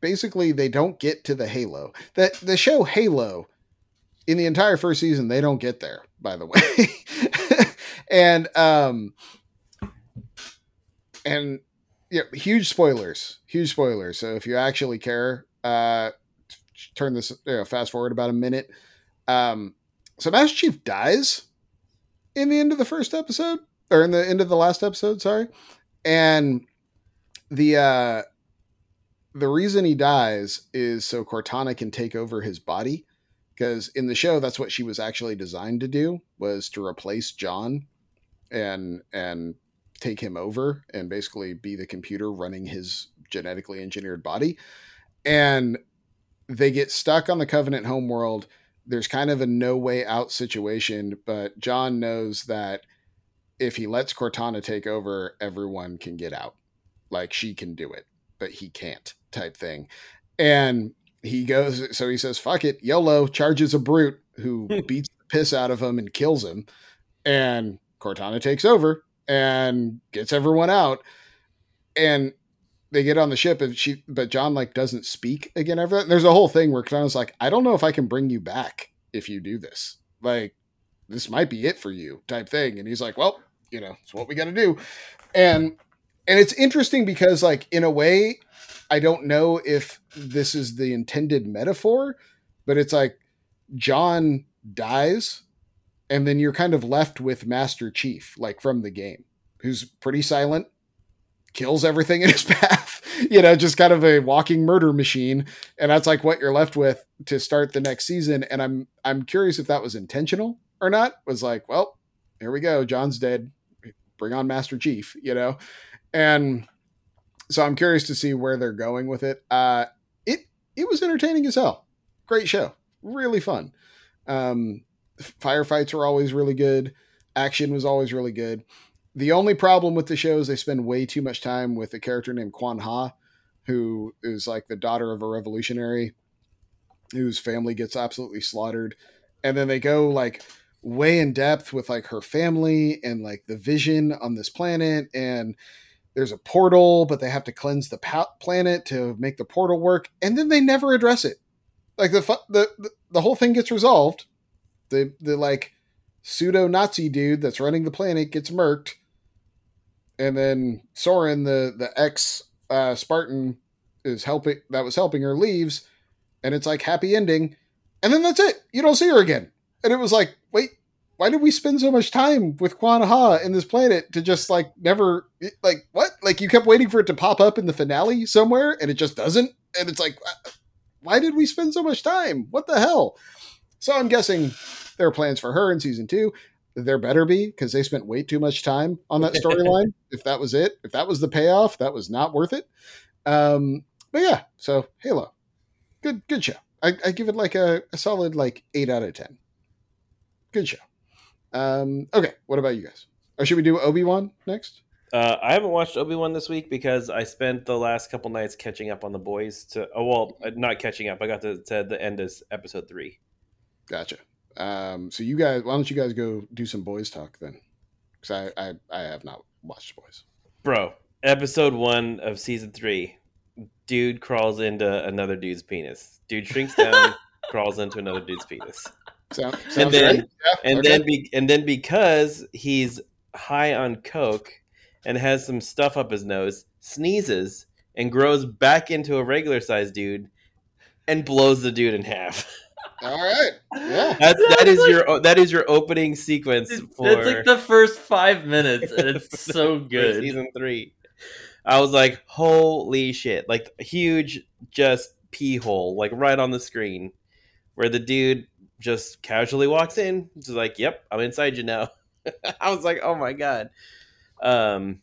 basically they don't get to the halo. That the show halo in the entire first season they don't get there by the way. And um and yeah huge spoilers huge spoilers. So if you actually care uh turn this you know, fast forward about a minute. Um so Master Chief dies in the end of the first episode, or in the end of the last episode, sorry. And the uh the reason he dies is so Cortana can take over his body because in the show that's what she was actually designed to do was to replace John and and take him over and basically be the computer running his genetically engineered body. And they get stuck on the Covenant homeworld. There's kind of a no way out situation, but John knows that if he lets Cortana take over, everyone can get out. Like she can do it, but he can't, type thing. And he goes, so he says, fuck it, YOLO, charges a brute who hmm. beats the piss out of him and kills him. And Cortana takes over and gets everyone out. And they get on the ship and she but John like doesn't speak again ever. And there's a whole thing where Cortana's like, I don't know if I can bring you back if you do this. Like, this might be it for you, type thing. And he's like, Well, you know, it's what we gotta do. And and it's interesting because like in a way, I don't know if this is the intended metaphor, but it's like John dies and then you're kind of left with Master Chief, like from the game, who's pretty silent, kills everything in his path, you know, just kind of a walking murder machine. And that's like what you're left with to start the next season. And I'm I'm curious if that was intentional or not. Was like, well, here we go, John's dead. Bring on Master Chief, you know? And so I'm curious to see where they're going with it. Uh it it was entertaining as hell. Great show. Really fun. Um firefights were always really good. Action was always really good. The only problem with the show is they spend way too much time with a character named Kwan Ha, who is like the daughter of a revolutionary whose family gets absolutely slaughtered. And then they go like way in depth with like her family and like the vision on this planet and there's a portal but they have to cleanse the pa- planet to make the portal work and then they never address it. Like the fu- the the, the whole thing gets resolved. The the like pseudo Nazi dude that's running the planet gets murked, and then Soren, the the ex uh, Spartan, is helping that was helping her leaves, and it's like happy ending, and then that's it. You don't see her again, and it was like, wait, why did we spend so much time with Kwan Ha in this planet to just like never like what? Like you kept waiting for it to pop up in the finale somewhere, and it just doesn't, and it's like, why did we spend so much time? What the hell? So I'm guessing there are plans for her in season two. There better be because they spent way too much time on that storyline. if that was it, if that was the payoff, that was not worth it. Um, but yeah, so Halo, good good show. I, I give it like a, a solid like eight out of ten. Good show. Um, okay, what about you guys? Or should we do Obi Wan next? Uh, I haven't watched Obi Wan this week because I spent the last couple nights catching up on the boys. To oh well, uh, not catching up. I got to, to the end of episode three. Gotcha. Um, so you guys, why don't you guys go do some boys talk then? Because I, I I have not watched boys. Bro, episode one of season three, dude crawls into another dude's penis. Dude shrinks down, crawls into another dude's penis. Sound, and then right? Yeah, and okay. then be, and then because he's high on coke and has some stuff up his nose, sneezes and grows back into a regular sized dude and blows the dude in half. all right, yeah. That's, that That's is like- your that is your opening sequence It's, for it's like the first five minutes, and it's so good. season three. I was like, holy shit! Like huge, just pee hole, like right on the screen, where the dude just casually walks in, just like, "Yep, I'm inside you now." I was like, "Oh my god!" Um,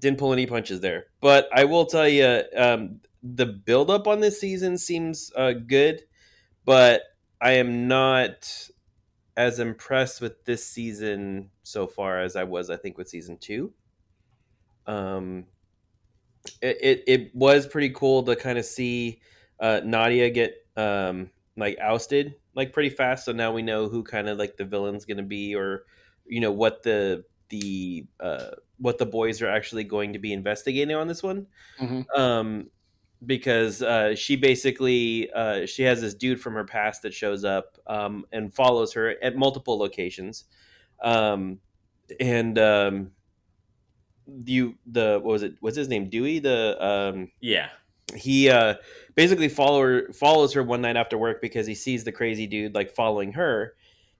didn't pull any punches there, but I will tell you, um, the buildup on this season seems uh, good, but I am not as impressed with this season so far as I was, I think, with season two. Um, it it, it was pretty cool to kind of see uh, Nadia get um like ousted like pretty fast. So now we know who kind of like the villain's going to be, or you know what the the uh, what the boys are actually going to be investigating on this one. Mhm. Um, because uh, she basically uh, she has this dude from her past that shows up um, and follows her at multiple locations, um, and um, you the what was it? What's his name? Dewey. The um, Yeah, he uh, basically follow her, follows her one night after work because he sees the crazy dude like following her,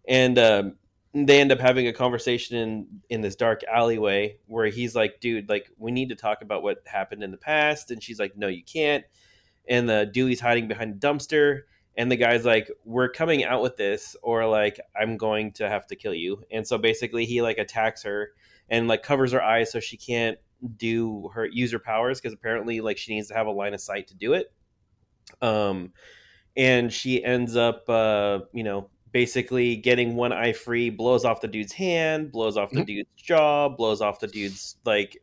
and um, they end up having a conversation in in this dark alleyway where he's like, "Dude, like we need to talk about what happened in the past," and she's like, "No, you can't." And the Dewey's hiding behind a dumpster, and the guy's like, "We're coming out with this, or like I'm going to have to kill you." And so basically, he like attacks her and like covers her eyes so she can't do her use her powers because apparently like she needs to have a line of sight to do it. Um, and she ends up, uh, you know, basically getting one eye free, blows off the dude's hand, blows off the Mhm. dude's jaw, blows off the dude's like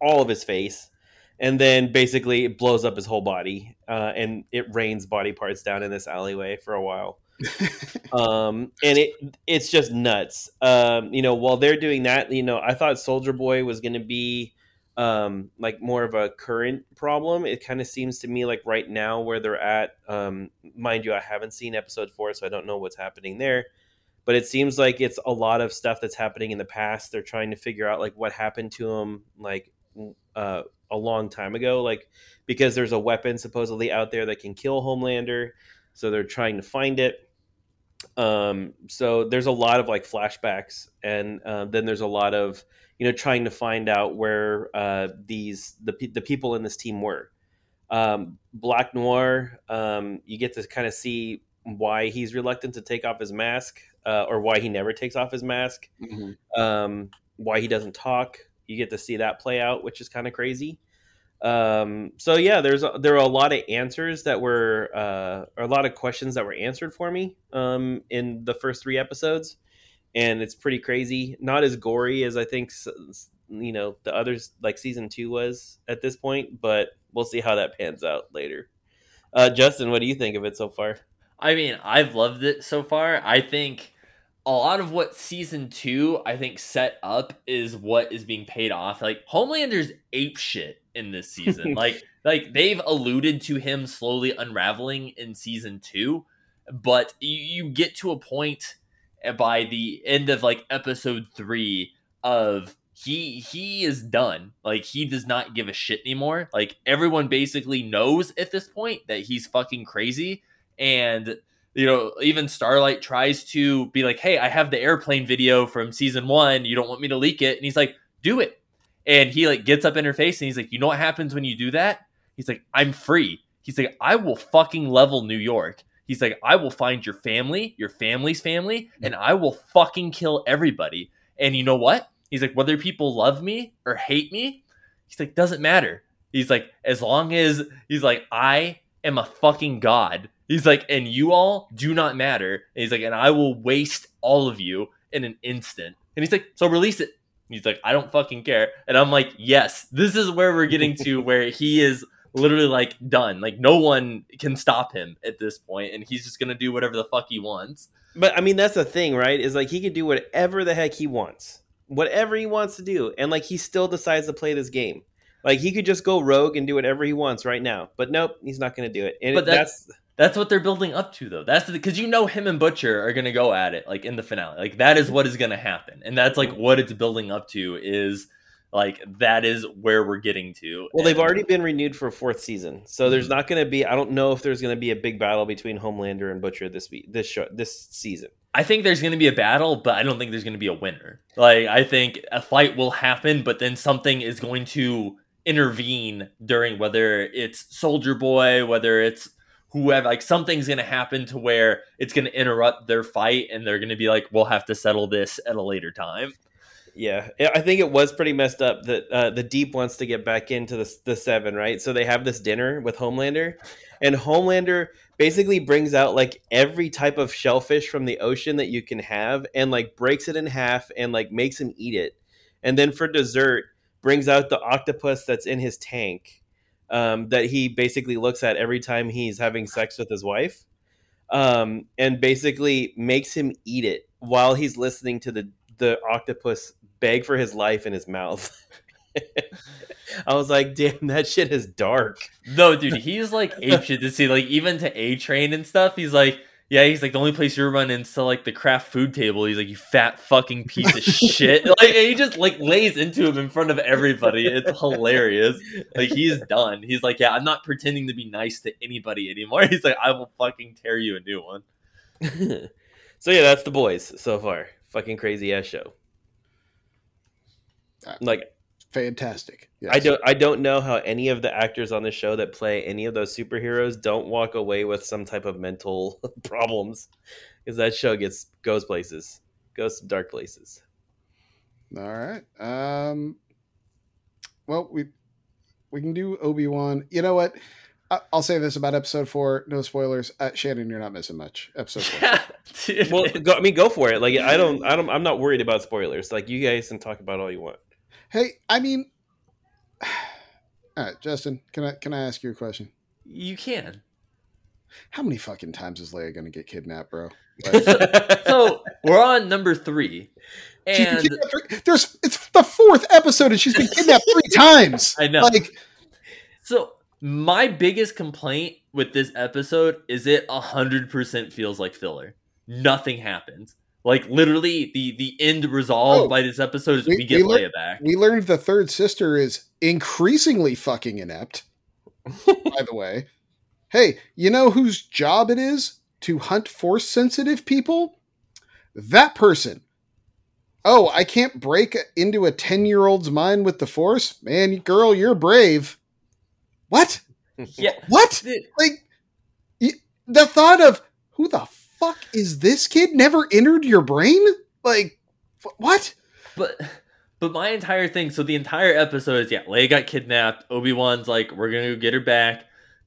all of his face, and then basically it blows up his whole body, uh, and it rains body parts down in this alleyway for a while. um, and it it's just nuts. Um, you know, while they're doing that, you know, I thought Soldier Boy was going to be um, like more of a current problem. It kind of seems to me like right now where they're at. Um, mind you, I haven't seen episode four, so I don't know what's happening there. But it seems like it's a lot of stuff that's happening in the past. They're trying to figure out like what happened to him, like uh, a long time ago, like because there's a weapon supposedly out there that can kill Homelander. So they're trying to find it um so there's a lot of like flashbacks and uh, then there's a lot of you know trying to find out where uh these the, the people in this team were. Um black noir um you get to kind of see why he's reluctant to take off his mask uh, or why he never takes off his mask. Mhm. um why he doesn't talk. You get to see that play out which is kind of crazy um so yeah there's there are a lot of answers that were uh or a lot of questions that were answered for me um in the first three episodes. And it's pretty crazy. Not as gory as i think you know the others like season two was at this point but we'll see how that pans out later. Uh justin what do you think of it so far? I mean, I've loved it so far. I think a lot of what season two I think set up is what is being paid off. Like Homelander's ape shit in this season. like like they've alluded to him slowly unraveling in season two, but you, you get to a point by the end of like episode three of he he is done. Like he does not give a shit anymore. Like everyone basically knows at this point that he's fucking crazy and you know even starlight tries to be like hey i have the airplane video from season one. You don't want me to leak it. And he's like do it. And he like gets up in her face and he's like you know what happens when you do that? He's like i'm free. He's like i will fucking level new york. He's like i will find your family your family's family and i will fucking kill everybody. And you know what? He's like whether people love me or hate me he's like doesn't matter. He's like as long as he's like i am a fucking god He's like, and you all do not matter. And he's like, and I will waste all of you in an instant. And he's like, so release it. He's like, I don't fucking care. And I'm like, yes, this is where we're getting to where he is literally like done. Like no one can stop him at this point, and he's just gonna do whatever the fuck he wants. But I mean, that's the thing, right? Is like he can do whatever the heck he wants, whatever he wants to do, and like he still decides to play this game. Like he could just go rogue and do whatever he wants right now, but nope, he's not going to do it. And But that's, that's that's what they're building up to, though. That's because you know him and Butcher are gonna go at it like in the finale. Like that is what is gonna happen, and that's like mm-hmm. what it's building up to. Is like that is where we're getting to. well, they've already been renewed for a fourth season, so there's mm-hmm. not going to be. I don't know if there's going to be a big battle between Homelander and Butcher this week, this show, this season. I think there's going to be a battle, but I don't think there's going to be a winner. Like I think a fight will happen, but then something is going to intervene during whether it's Soldier Boy, whether it's whoever. Like something's going to happen to where it's going to interrupt their fight, and they're going to be like, "We'll have to settle this at a later time." Yeah, I think it was pretty messed up that uh, the Deep wants to get back into the the Seven, right? So they have this dinner with Homelander, and Homelander basically brings out like every type of shellfish from the ocean that you can have, and like breaks it in half and like makes him eat it, and then for dessert brings out the octopus that's in his tank um, that he basically looks at every time he's having sex with his wife, um, and basically makes him eat it while he's listening to the the octopus beg for his life in his mouth. I was like, damn, that shit is dark. No, dude, he's like ape shit to see. Like even to A Train and stuff, he's like, yeah, he's like the only place you're running is to like the craft food table. He's like, you fat fucking piece of shit. Like he just like lays into him in front of everybody. It's hilarious. Like he's done. He's like, yeah, I'm not pretending to be nice to anybody anymore. He's like, I will fucking tear you a new one. so yeah, that's the boys so far. Fucking crazy ass show. Uh, Like fantastic. Yes. I don't I don't know how any of the actors on the show that play any of those superheroes don't walk away with some type of mental problems because that show gets goes places, goes to dark places. All right. Um. Well, we we can do Obi Wan. You know what? I- I'll say this about episode four. No spoilers. Uh, Shannon, you're not missing much. Episode four. Dude. Well, go, I mean, go for it. Like I don't, I don't, I'm not worried about spoilers. Like you guys can talk about all you want. Hey, I mean, all right, Justin. Can I can I ask you a question? you can. How many fucking times is Leia gonna get kidnapped, bro? So we're on number three, and three- there's it's the fourth episode and she's been kidnapped three times. I know. Like, so my biggest complaint with this episode is it hundred percent feels like filler. Nothing happens. Like literally, the the end resolved Oh, by this episode is we- we, get we Leia back. we learned the third sister is increasingly fucking inept. by the way, hey, you know whose job it is to hunt force sensitive people? That person. Oh, I can't break into a 10 year old's mind with the force? Man, girl, you're brave. What? yeah, What? Like, the thought of who the fuck is this kid never entered your brain? Like, wh- what? but but my entire thing. So the entire episode is yeah, Leia got kidnapped. Obi Wan's like, we're gonna go get her back.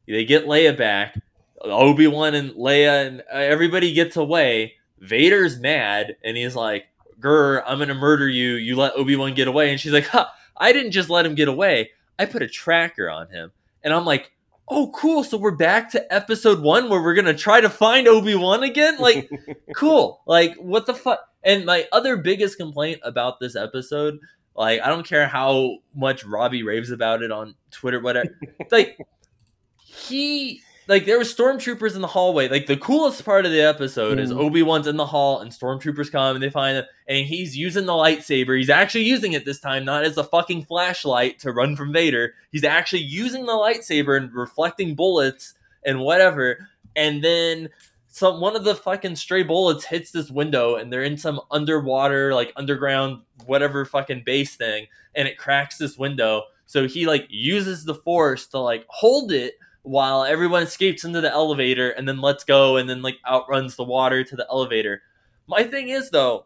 They get Leia back. Obi Wan and Leia and uh, everybody gets away. Vader's mad and he's like, "Grr, I'm gonna murder you. You let Obi Wan get away." And she's like, "Huh, I didn't just let him get away. I put a tracker on him." And I'm like, "Oh, cool. So we're back to episode one where we're gonna try to find Obi Wan again. Like, cool. Like, what the fuck?" And my other biggest complaint about this episode, like, I don't care how much Robbie raves about it on Twitter, whatever. like, he like there were stormtroopers in the hallway. Like the coolest part of the episode is Mhm. Obi Wan's in the hall and stormtroopers come and they find him and he's using the lightsaber. He's actually using it this time, not as a fucking flashlight to run from Vader. He's actually using the lightsaber and reflecting bullets and whatever. And then some one of the fucking stray bullets hits this window and they're in some underwater like underground whatever fucking base thing and it cracks this window. So he like uses the force to like hold it while everyone escapes into the elevator and then lets go and then like outruns the water to the elevator. My thing is though,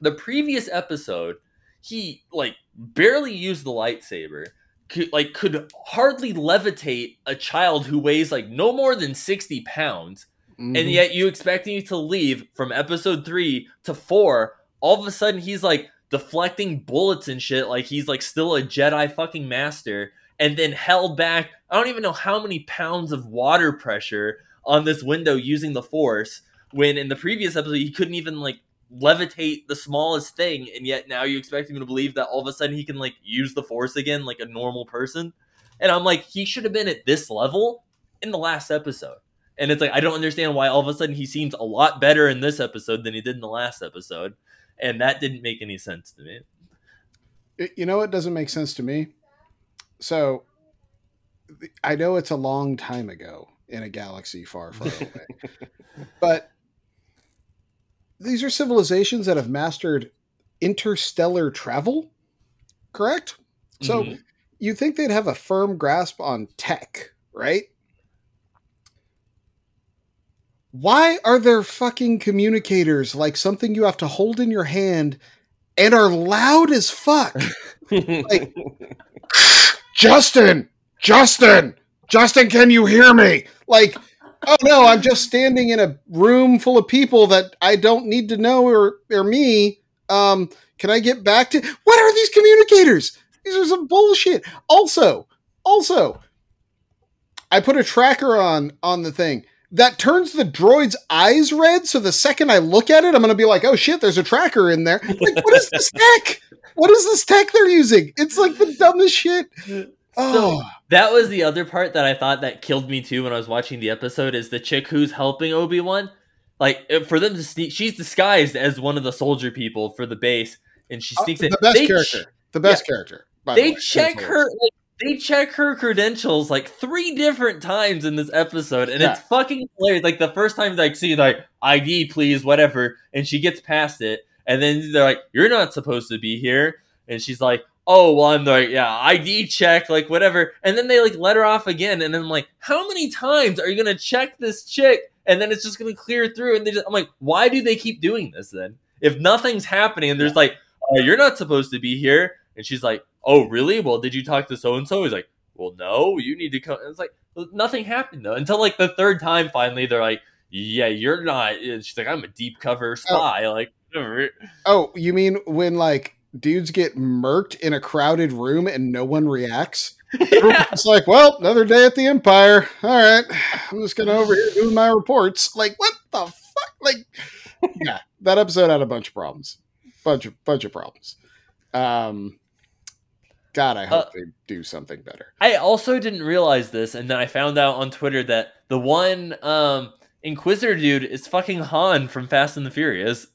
the previous episode, he like barely used the lightsaber. Could, like could hardly levitate a child who weighs like no more than 60 pounds Mm-hmm. and yet you expect him to leave from episode three to four. All of a sudden, he's like deflecting bullets and shit, like he's like still a Jedi fucking master, and then held back. I don't even know how many pounds of water pressure on this window using the Force. When in the previous episode, he couldn't even like levitate the smallest thing, and yet now you expect him to believe that all of a sudden he can like use the Force again, like a normal person. And I'm like, he should have been at this level in the last episode. And it's like I don't understand why all of a sudden he seems a lot better in this episode than he did in the last episode, and that didn't make any sense to me. You know what doesn't make sense to me? So I know it's a long time ago in a galaxy far, far away. but these are civilizations that have mastered interstellar travel, correct? So Mhm. you think they'd have a firm grasp on tech, right? Why are there fucking communicators like something you have to hold in your hand and are loud as fuck? Like- Justin, Justin, Justin, can you hear me? Like, oh no, I'm just standing in a room full of people that I don't need to know or or me. Um, can I get back to what are these communicators? These are some bullshit. Also, also, I put a tracker on on the thing that turns the droid's eyes red. So the second I look at it, I'm gonna be like, oh shit, there's a tracker in there. Like, what is this tech? What is this tech they're using? It's like the dumbest shit. Oh, That was the other part that I thought that killed me too when I was watching the episode is the chick who's helping Obi Wan. Like for them to sneak, she's disguised as one of the soldier people for the base, and she Uh, sneaks in. the best They ch- character. The best character. by the they way. check her like, they check her credentials like three different times in this episode and it's fucking hilarious. Like the first time like see like id please whatever and she gets past it and then they're like you're not supposed to be here. And she's like oh well I'm like yeah ID check like whatever. And then they like let her off again and then I'm like how many times are you gonna check this chick? And then it's just gonna clear through and they just, I'm like why do they keep doing this then? If nothing's happening and there's like oh you're not supposed to be here and she's like oh really well did you talk to so and so he's like well no you need to come and it's like nothing happened though until like the third time finally they're like yeah you're not and she's like I'm a deep cover spy like whatever. Oh, you mean when like dudes get murked in a crowded room and no one reacts? It's like, well, another day at the Empire. All right, I'm just gonna over here doing my reports. Like, what the fuck? Like, yeah, that episode had a bunch of problems, bunch of bunch of problems. Um, God, I hope Uh, they do something better. I also didn't realize this, and then I found out on Twitter that the one um, Inquisitor dude is fucking Han from Fast and the Furious.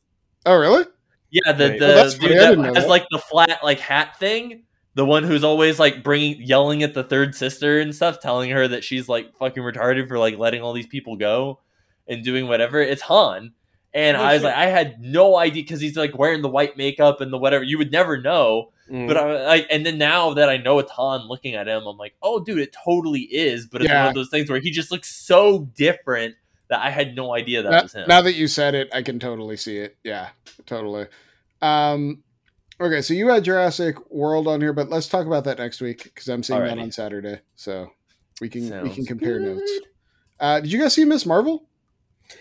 Oh, really? Yeah, the Right. the that's dude funny. That has that. like the flat like hat thing. The one who's always like bringing yelling at the third sister and stuff, telling her that she's like fucking retarded for like letting all these people go and doing whatever. It's Han. And Oh, I was shit. like, I had no idea because he's like wearing the white makeup and the whatever. You would never know. Mm. But I like, and then now that I know it's Han looking at him, I'm like, oh, dude, it totally is. But it's Yeah. one of those things where he just looks so different that I had no idea that Now, was him. now that you said it, I can totally see it. Yeah, totally. Um, okay, so you had Jurassic World on here, but let's talk about that next week because I'm seeing that on Saturday, so we can we can compare good. notes. Uh, did you guys see Miss Marvel?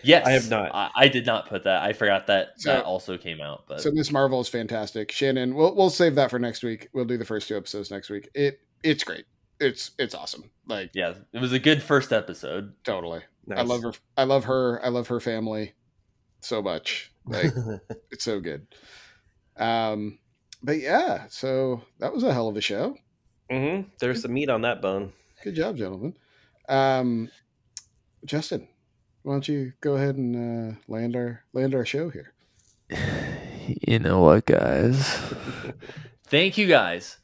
Yes, I have not. I, I did not put that. I forgot that So- that also came out. But So Miss Marvel is fantastic. Shannon, we'll we'll save that for next week. We'll do the first two episodes next week. It it's great. It's it's awesome. Like yeah, it was a good first episode. totally. I love her. I love her. I love her family so much. Like it's so good. Um, but yeah, so that was a hell of a show. hmm There's some meat on that bone. Good job, gentlemen. Um, Justin, why don't you go ahead and uh, land our land our show here? You know what, guys? Thank you guys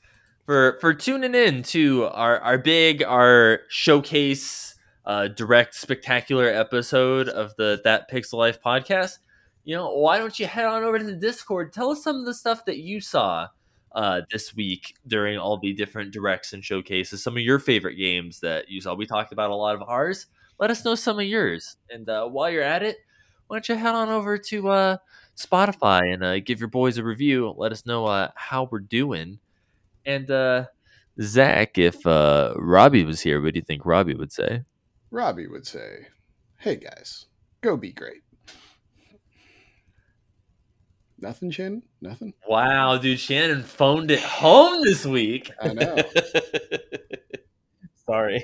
for for tuning in to our our big our showcase uh, direct spectacular episode of the That Pixel Life podcast. You know, why don't you head on over to the Discord? Tell us some of the stuff that you saw uh, this week during all the different directs and showcases. Some of your favorite games that you saw. We talked about a lot of ours. Let us know some of yours. And uh, while you're at it, why don't you head on over to uh, Spotify and uh, give your boys a review. Let us know uh, how we're doing. And uh, Zach, if uh, Robbie was here, what do you think Robbie would say? Robbie would say, "Hey guys, go be great." Nothing, Shannon. Nothing. Wow, dude, Shannon phoned it home this week. I know. Sorry.